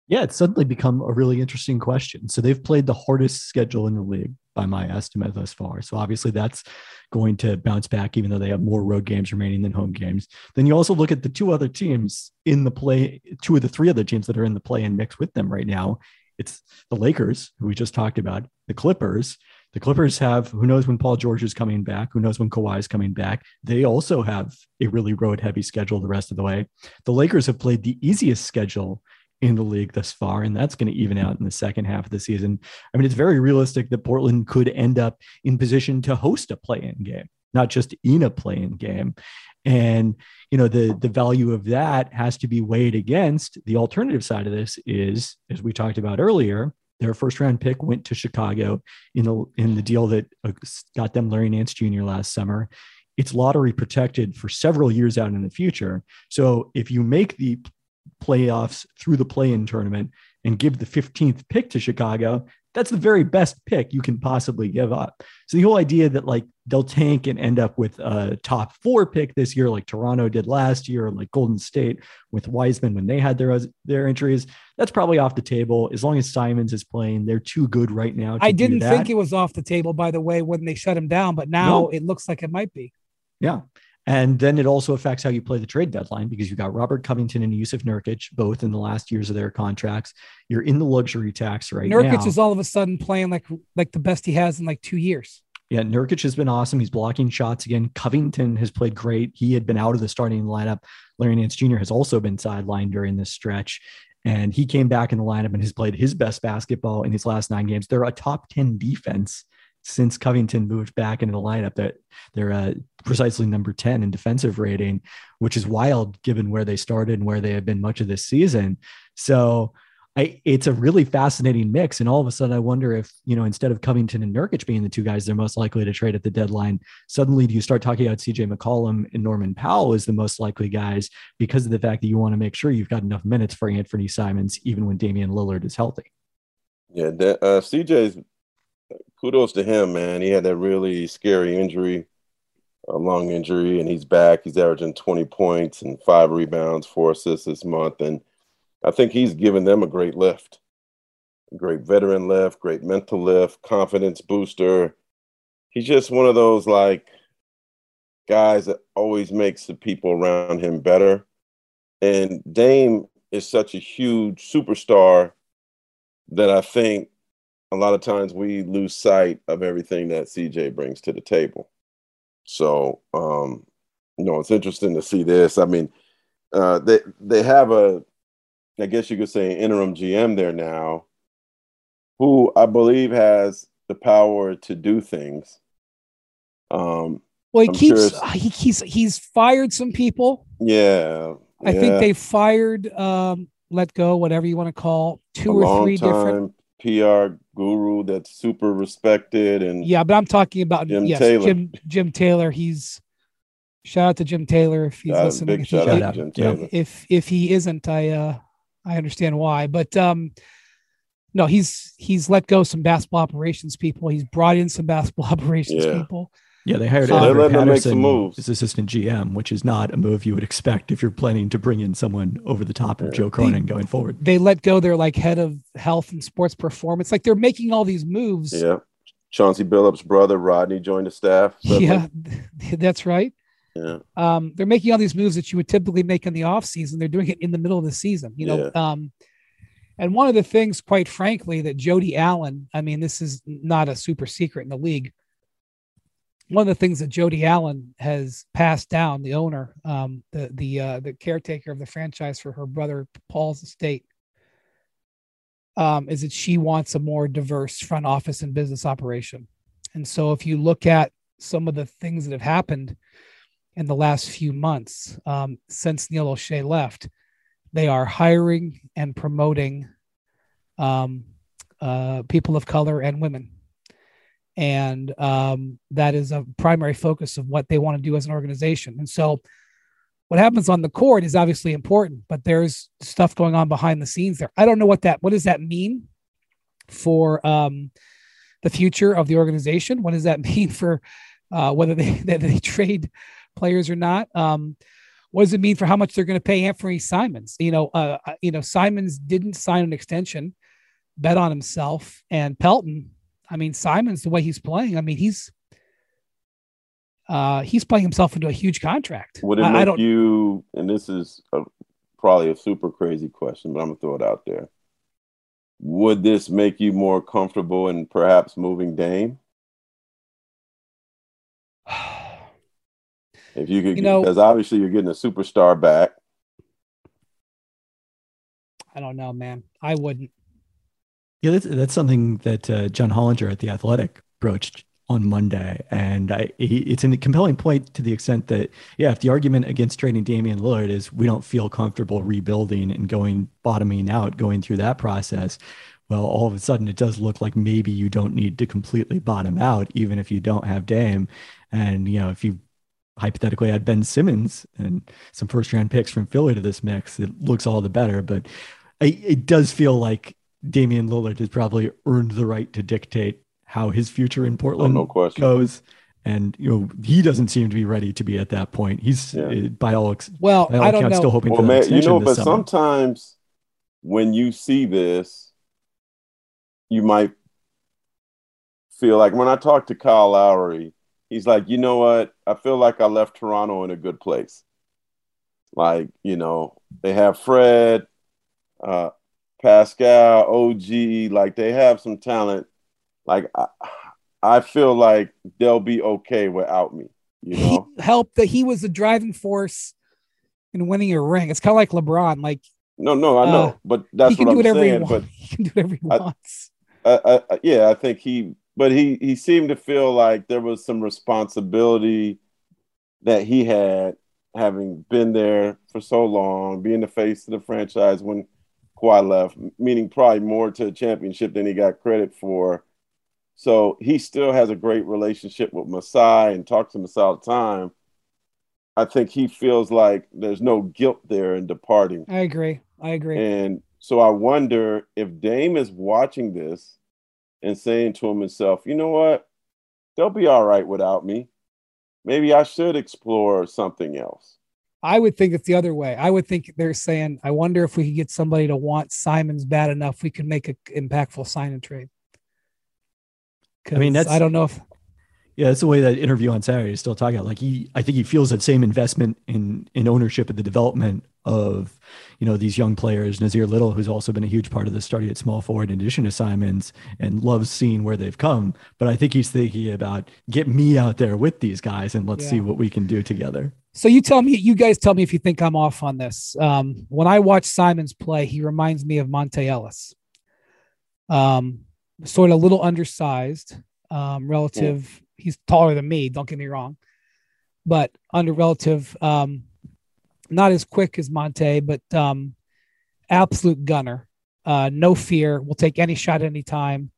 [SPEAKER 2] Yeah, it's suddenly become a really interesting question. So they've played the hardest schedule in the league by my estimate thus far. So obviously that's going to bounce back, even though they have more road games remaining than home games. Then you also look at the two other teams in the play, two of the three other teams that are in the play and mix with them right now. It's the Lakers, who we just talked about, the Clippers, the Clippers have who knows when Paul George is coming back, who knows when Kawhi is coming back. They also have a really road heavy schedule the rest of the way. The Lakers have played the easiest schedule in the league thus far, and that's going to even out in the second half of the season. I mean, it's very realistic that Portland could end up in position to host a play-in game, not just in a play-in game. And you know, the the value of that has to be weighed against the alternative side of this is, as we talked about earlier, their first round pick went to Chicago in the in the deal that uh, got them Larry Nance Jr. last summer, it's lottery protected for several years out in the future. So if you make the playoffs through the play in tournament and give the 15th pick to Chicago, that's the very best pick you can possibly give up. So the whole idea that like they'll tank and end up with a top four pick this year, like Toronto did last year, like Golden State with Wiseman when they had their their injuries, that's probably off the table. As long as Simons is playing, they're too good right now.
[SPEAKER 1] I didn't think it was off the table, by the way, when they shut him down, but now no. it looks like it might be.
[SPEAKER 2] Yeah. And then it also affects how you play the trade deadline because you got Robert Covington and Jusuf Nurkic both in the last years of their contracts. You're in the luxury tax right
[SPEAKER 1] Nurkic
[SPEAKER 2] now.
[SPEAKER 1] Nurkic is all of a sudden playing like like the best he has in like two years.
[SPEAKER 2] Yeah, Nurkic has been awesome. He's blocking shots again. Covington has played great. He had been out of the starting lineup. Larry Nance Jr. has also been sidelined during this stretch. And he came back in the lineup and has played his best basketball in his last nine games. They're a top 10 defense since Covington moved back into the lineup that they're uh, precisely number 10 in defensive rating, which is wild given where they started and where they have been much of this season. So I, it's a really fascinating mix. And all of a sudden, I wonder if, you know, instead of Covington and Nurkic being the two guys they're most likely to trade at the deadline, suddenly do you start talking about CJ McCollum and Norman Powell as the most likely guys because of the fact that you want to make sure you've got enough minutes for Anfernee Simons, even when Damian Lillard is healthy.
[SPEAKER 3] Yeah, uh, CJ's kudos to him, man. He had that really scary injury, a lung injury, and he's back. He's averaging 20 points and five rebounds, four assists this month. And I think he's given them a great lift, a great veteran lift, great mental lift, confidence booster. He's just one of those like guys that always makes the people around him better. And Dame is such a huge superstar that I think a lot of times we lose sight of everything that CJ brings to the table. So, um, you know, it's interesting to see this. I mean, uh, they they have a, I guess you could say, an interim GM there now, who I believe has the power to do things. Um,
[SPEAKER 1] well, he I'm keeps sure he, he's he's fired some people.
[SPEAKER 3] Yeah,
[SPEAKER 1] I
[SPEAKER 3] yeah.
[SPEAKER 1] think they fired, um, let go, whatever you want to call, two a or three different
[SPEAKER 3] PR guru that's super respected and
[SPEAKER 1] yeah, but I'm talking about Jim yes, Taylor. Jim Jim Taylor. He's shout out to Jim Taylor if he's listening. If, shout out Jim Taylor. if if he isn't, I uh I understand why. But um no, he's he's let go some basketball operations people. He's brought in some basketball operations yeah. people.
[SPEAKER 2] Yeah, they hired so Edward Patterson as assistant GM, which is not a move you would expect if you're planning to bring in someone over the top of Joe Cronin they, going forward.
[SPEAKER 1] They let go their like head of health and sports performance. Like they're making all these moves.
[SPEAKER 3] Yeah. Chauncey Billups' brother Rodney joined the staff.
[SPEAKER 1] Yeah, that's right.
[SPEAKER 3] Yeah.
[SPEAKER 1] Um, they're making all these moves that you would typically make in the off season. They're doing it in the middle of the season. You know, yeah. um, and one of the things, quite frankly, that Jody Allen, I mean, this is not a super secret in the league one of the things that Jody Allen has passed down, the owner, um, the the uh, the caretaker of the franchise for her brother Paul's estate, um, is that she wants a more diverse front office and business operation. And so, if you look at some of the things that have happened in the last few months um, since Neil Olshey left, they are hiring and promoting um, uh, people of color and women and um, that is a primary focus of what they want to do as an organization. And so, what happens on the court is obviously important, but there's stuff going on behind the scenes there. I don't know what that what does that mean for um, the future of the organization. What does that mean for uh, whether they they trade players or not? Um, what does it mean for how much they're going to pay Anfernee Simons? You know, uh, uh, you know, Simons didn't sign an extension, bet on himself, and Pelton I mean, Simons, the way he's playing, I mean, he's uh, he's playing himself into a huge contract.
[SPEAKER 3] Would it I, make I don't, you? And this is a, probably a super crazy question, but I'm gonna throw it out there. Would this make you more comfortable in perhaps moving Dame? if you could, you know, because obviously you're getting a superstar back.
[SPEAKER 1] I don't know, man. I wouldn't.
[SPEAKER 2] Yeah, that's, that's something that uh, John Hollinger at The Athletic broached on Monday. And I, he, it's a compelling point to the extent that, yeah, if the argument against trading Damian Lillard is we don't feel comfortable rebuilding and going bottoming out, going through that process, well, all of a sudden it does look like maybe you don't need to completely bottom out, even if you don't have Dame. And, you know, if you hypothetically add Ben Simmons and some first round picks from Philly to this mix, it looks all the better. But it, it does feel like Damian Lillard has probably earned the right to dictate how his future in Portland
[SPEAKER 3] oh, no
[SPEAKER 2] goes. And you know he doesn't seem to be ready to be at that point. He's yeah. uh, by all ex-
[SPEAKER 1] well,
[SPEAKER 2] by all
[SPEAKER 1] I don't
[SPEAKER 2] accounts,
[SPEAKER 1] know.
[SPEAKER 2] still hoping
[SPEAKER 3] well,
[SPEAKER 2] for
[SPEAKER 3] man, you know, but
[SPEAKER 2] summer.
[SPEAKER 3] sometimes when you see this, you might feel like when I talk to Kyle Lowry, he's like, you know what? I feel like I left Toronto in a good place. Like, you know, they have Fred, uh, Pascal, OG, like they have some talent. Like I, I feel like they'll be okay without me. You know,
[SPEAKER 1] he helped that he was the driving force in winning a ring. It's kind of like LeBron. Like
[SPEAKER 3] no, no, I know, uh, but that's what I'm saying. But
[SPEAKER 1] he can do whatever he
[SPEAKER 3] I,
[SPEAKER 1] wants.
[SPEAKER 3] I, I, yeah, I think he, but he he seemed to feel like there was some responsibility that he had having been there for so long, being the face of the franchise when Kawhi left, meaning probably more to a championship than he got credit for. So he still has a great relationship with Masai and talks to Masai all the time. I think he feels like there's no guilt there in departing.
[SPEAKER 1] I agree. I agree.
[SPEAKER 3] And so I wonder if Dame is watching this and saying to himself, you know what? They'll be all right without me. Maybe I should explore something else.
[SPEAKER 1] I would think it's the other way. I would think they're saying, I wonder if we could get somebody to want Simons bad enough, we could make an impactful sign and trade.
[SPEAKER 2] I mean, that's
[SPEAKER 1] I don't know if
[SPEAKER 2] yeah, that's the way that interview on Saturday is still talking about. Like he, I think he feels that same investment in in ownership of the development of, you know, these young players. Nassir Little, who's also been a huge part of the study at small forward, in addition to Simons, and loves seeing where they've come. But I think he's thinking about get me out there with these guys and let's
[SPEAKER 1] Yeah.
[SPEAKER 2] see what we can do together.
[SPEAKER 1] So you tell me, you guys tell me if you think I'm off on this. Um, when I watch Simons play, he reminds me of Monta Ellis. Um, sort of a little undersized, um, relative. He's taller than me. Don't get me wrong, but under relative, um, not as quick as Monta, but um, absolute gunner. Uh, no fear. Will take any shot anytime.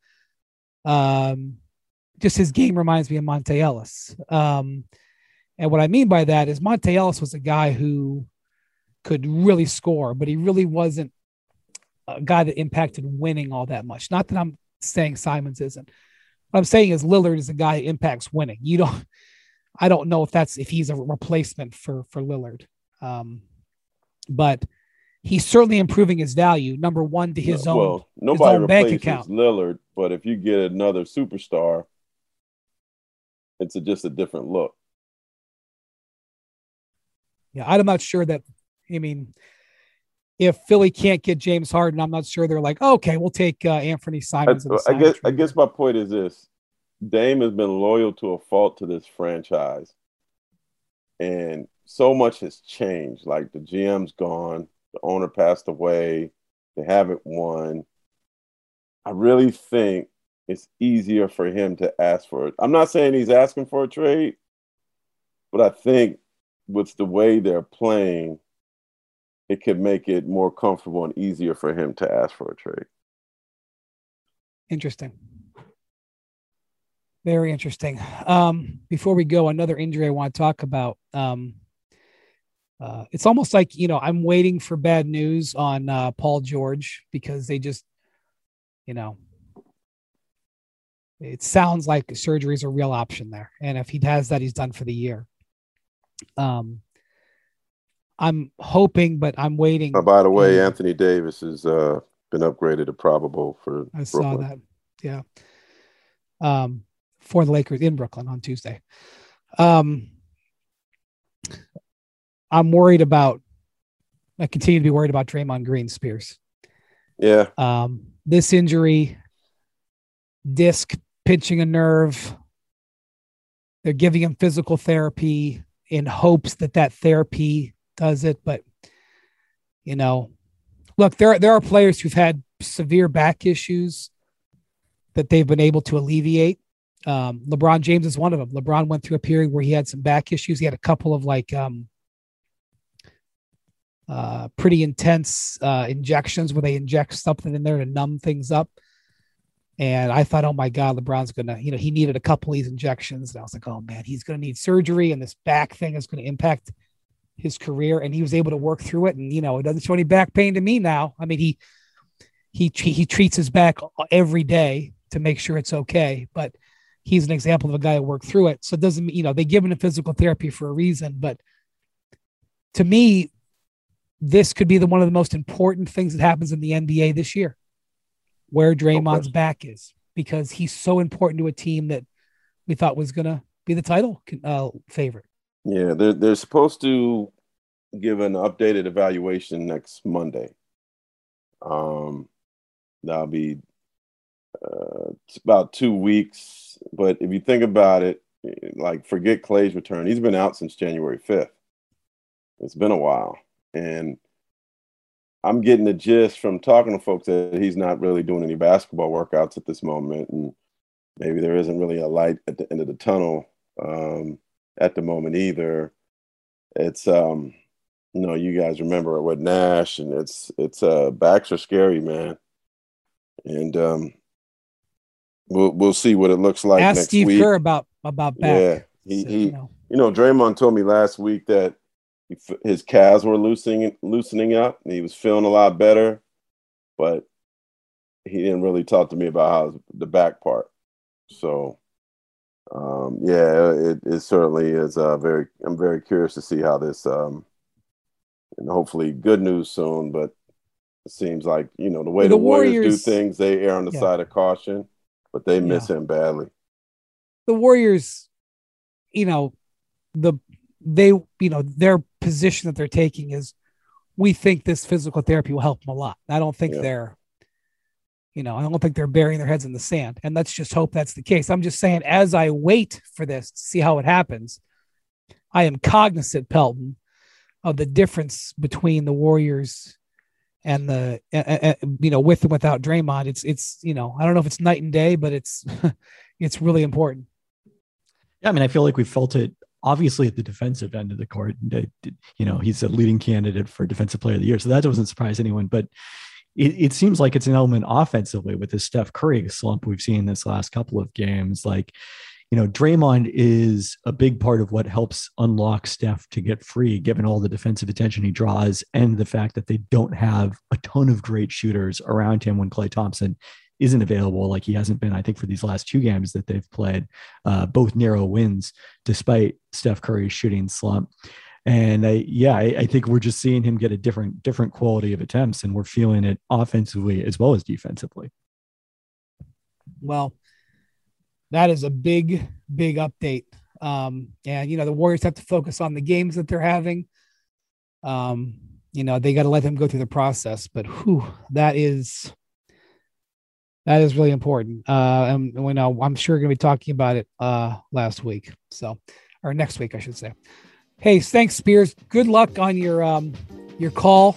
[SPEAKER 1] Um, just his game reminds me of Monta Ellis. Um, and what I mean by that is Monta Ellis was a guy who could really score, but he really wasn't a guy that impacted winning all that much. Not that I'm saying Simons isn't. What I'm saying is Lillard is a guy who impacts winning. You don't I don't know if that's if he's a replacement for for Lillard. Um, but he's certainly improving his value. Number one to his
[SPEAKER 3] No,
[SPEAKER 1] own
[SPEAKER 3] well, nobody
[SPEAKER 1] own bank account.
[SPEAKER 3] Lillard, but if you get another superstar, it's a, just a different look.
[SPEAKER 1] Yeah, I'm not sure that. I mean, if Philly can't get James Harden, I'm not sure they're like, okay, we'll take uh, Anthony
[SPEAKER 3] I,
[SPEAKER 1] Simons.
[SPEAKER 3] I
[SPEAKER 1] sign
[SPEAKER 3] guess I guess my point is this: Dame has been loyal to a fault to this franchise, and so much has changed. Like the GM's gone, the owner passed away, they haven't won. I really think it's easier for him to ask for it. I'm not saying he's asking for a trade, but I think with the way they're playing, it could make it more comfortable and easier for him to ask for a trade.
[SPEAKER 1] Interesting. Very interesting. Um, before we go, another injury I want to talk about. Um, uh, it's almost like you know I'm waiting for bad news on uh, Paul George because they just, you know, it sounds like surgery is a real option there, and if he has that, he's done for the year. Um, I'm hoping, but I'm waiting.
[SPEAKER 3] Oh, by the way,
[SPEAKER 1] Um,
[SPEAKER 3] Anthony Davis has uh, been upgraded to probable for
[SPEAKER 1] I saw that. Yeah. Um, for the Lakers in Brooklyn on Tuesday. Um, I'm worried about. I continue to be worried about Draymond Green Spears.
[SPEAKER 3] Yeah,
[SPEAKER 1] Um, this injury, disc pinching a nerve. They're giving him physical therapy in hopes that that therapy does it. But you know, look, there there are players who've had severe back issues that they've been able to alleviate. Um, LeBron James is one of them. LeBron went through a period where he had some back issues. He had a couple of like um, uh, pretty intense uh, injections where they inject something in there to numb things up. And I thought, oh my God, LeBron's gonna, you know, he needed a couple of these injections. And I was like, oh man, he's gonna need surgery, and this back thing is gonna impact his career. And he was able to work through it. And you know, it doesn't show any back pain to me now. I mean, he he he treats his back every day to make sure it's okay. But he's an example of a guy who worked through it. So it doesn't, you know, they give him a physical therapy for a reason. But to me, this could be the one of the most important things that happens in the NBA this year, where Draymond's back is, because he's so important to a team that we thought was going to be the title uh, favorite.
[SPEAKER 3] Yeah, they're they're supposed to give an updated evaluation next Monday. Um, that'll be uh, it's about two weeks. But if you think about it, like forget Klay's return, he's been out since January 5th. It's been a while. And I'm getting the gist from talking to folks that he's not really doing any basketball workouts at this moment. And maybe there isn't really a light at the end of the tunnel um, at the moment either. It's, um, you know, you guys remember with Nash and it's, it's, uh, backs are scary, man. And, um, we'll we'll see what it looks like.
[SPEAKER 1] Ask Steve
[SPEAKER 3] week.
[SPEAKER 1] Kerr about about back.
[SPEAKER 3] Yeah, he, so, he you, know. you know Draymond told me last week that his calves were loosening loosening up, and he was feeling a lot better, but he didn't really talk to me about how the back part. So, um, yeah, it, it certainly is uh, very. I'm very curious to see how this, um, and hopefully good news soon. But it seems like you know the way the, the Warriors, Warriors, do things, they err on the yeah. side of caution but they miss yeah. him badly.
[SPEAKER 1] The Warriors, you know, the they you know their position that they're taking is we think this physical therapy will help them a lot. I don't think yeah. they're you know, I don't think they're burying their heads in the sand. And let's just hope that's the case. I'm just saying, as I wait for this to see how it happens, I am cognizant, Pelton, of the difference between the Warriors and the uh, uh, you know with and without Draymond, it's it's you know I don't know if it's night and day, but it's it's really important.
[SPEAKER 2] Yeah, I mean, I feel like we felt it obviously at the defensive end of the court. You know, he's a leading candidate for defensive player of the year, so that doesn't surprise anyone. But it, it seems like it's an element offensively with this Steph Curry slump we've seen this last couple of games. Like you know, Draymond is a big part of what helps unlock Steph to get free, given all the defensive attention he draws and the fact that they don't have a ton of great shooters around him when Klay Thompson isn't available, like he hasn't been, I think, for these last two games that they've played, uh, both narrow wins despite Steph Curry's shooting slump. And I, yeah, I, I, think we're just seeing him get a different, different quality of attempts, and we're feeling it offensively as well as defensively.
[SPEAKER 1] Well, that is a big, big update. Um, and you know, the Warriors have to focus on the games that they're having. Um, you know, they got to let them go through the process, but who that is that is really important. Uh, and we know I'm sure going to be talking about it uh last week, so or next week, I should say. Hey, thanks, Spears. Good luck on your um your call.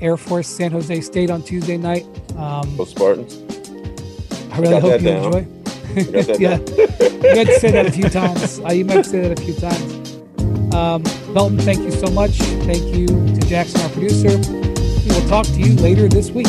[SPEAKER 1] Air Force San Jose State on Tuesday night. Um,
[SPEAKER 3] Go Spartans.
[SPEAKER 1] I really I hope you down. enjoy. yeah, you had to say that a few times. Uh, you might say that a few times. Um, Pelton, thank you so much. Thank you to Jackson, our producer. We will talk to you later this week.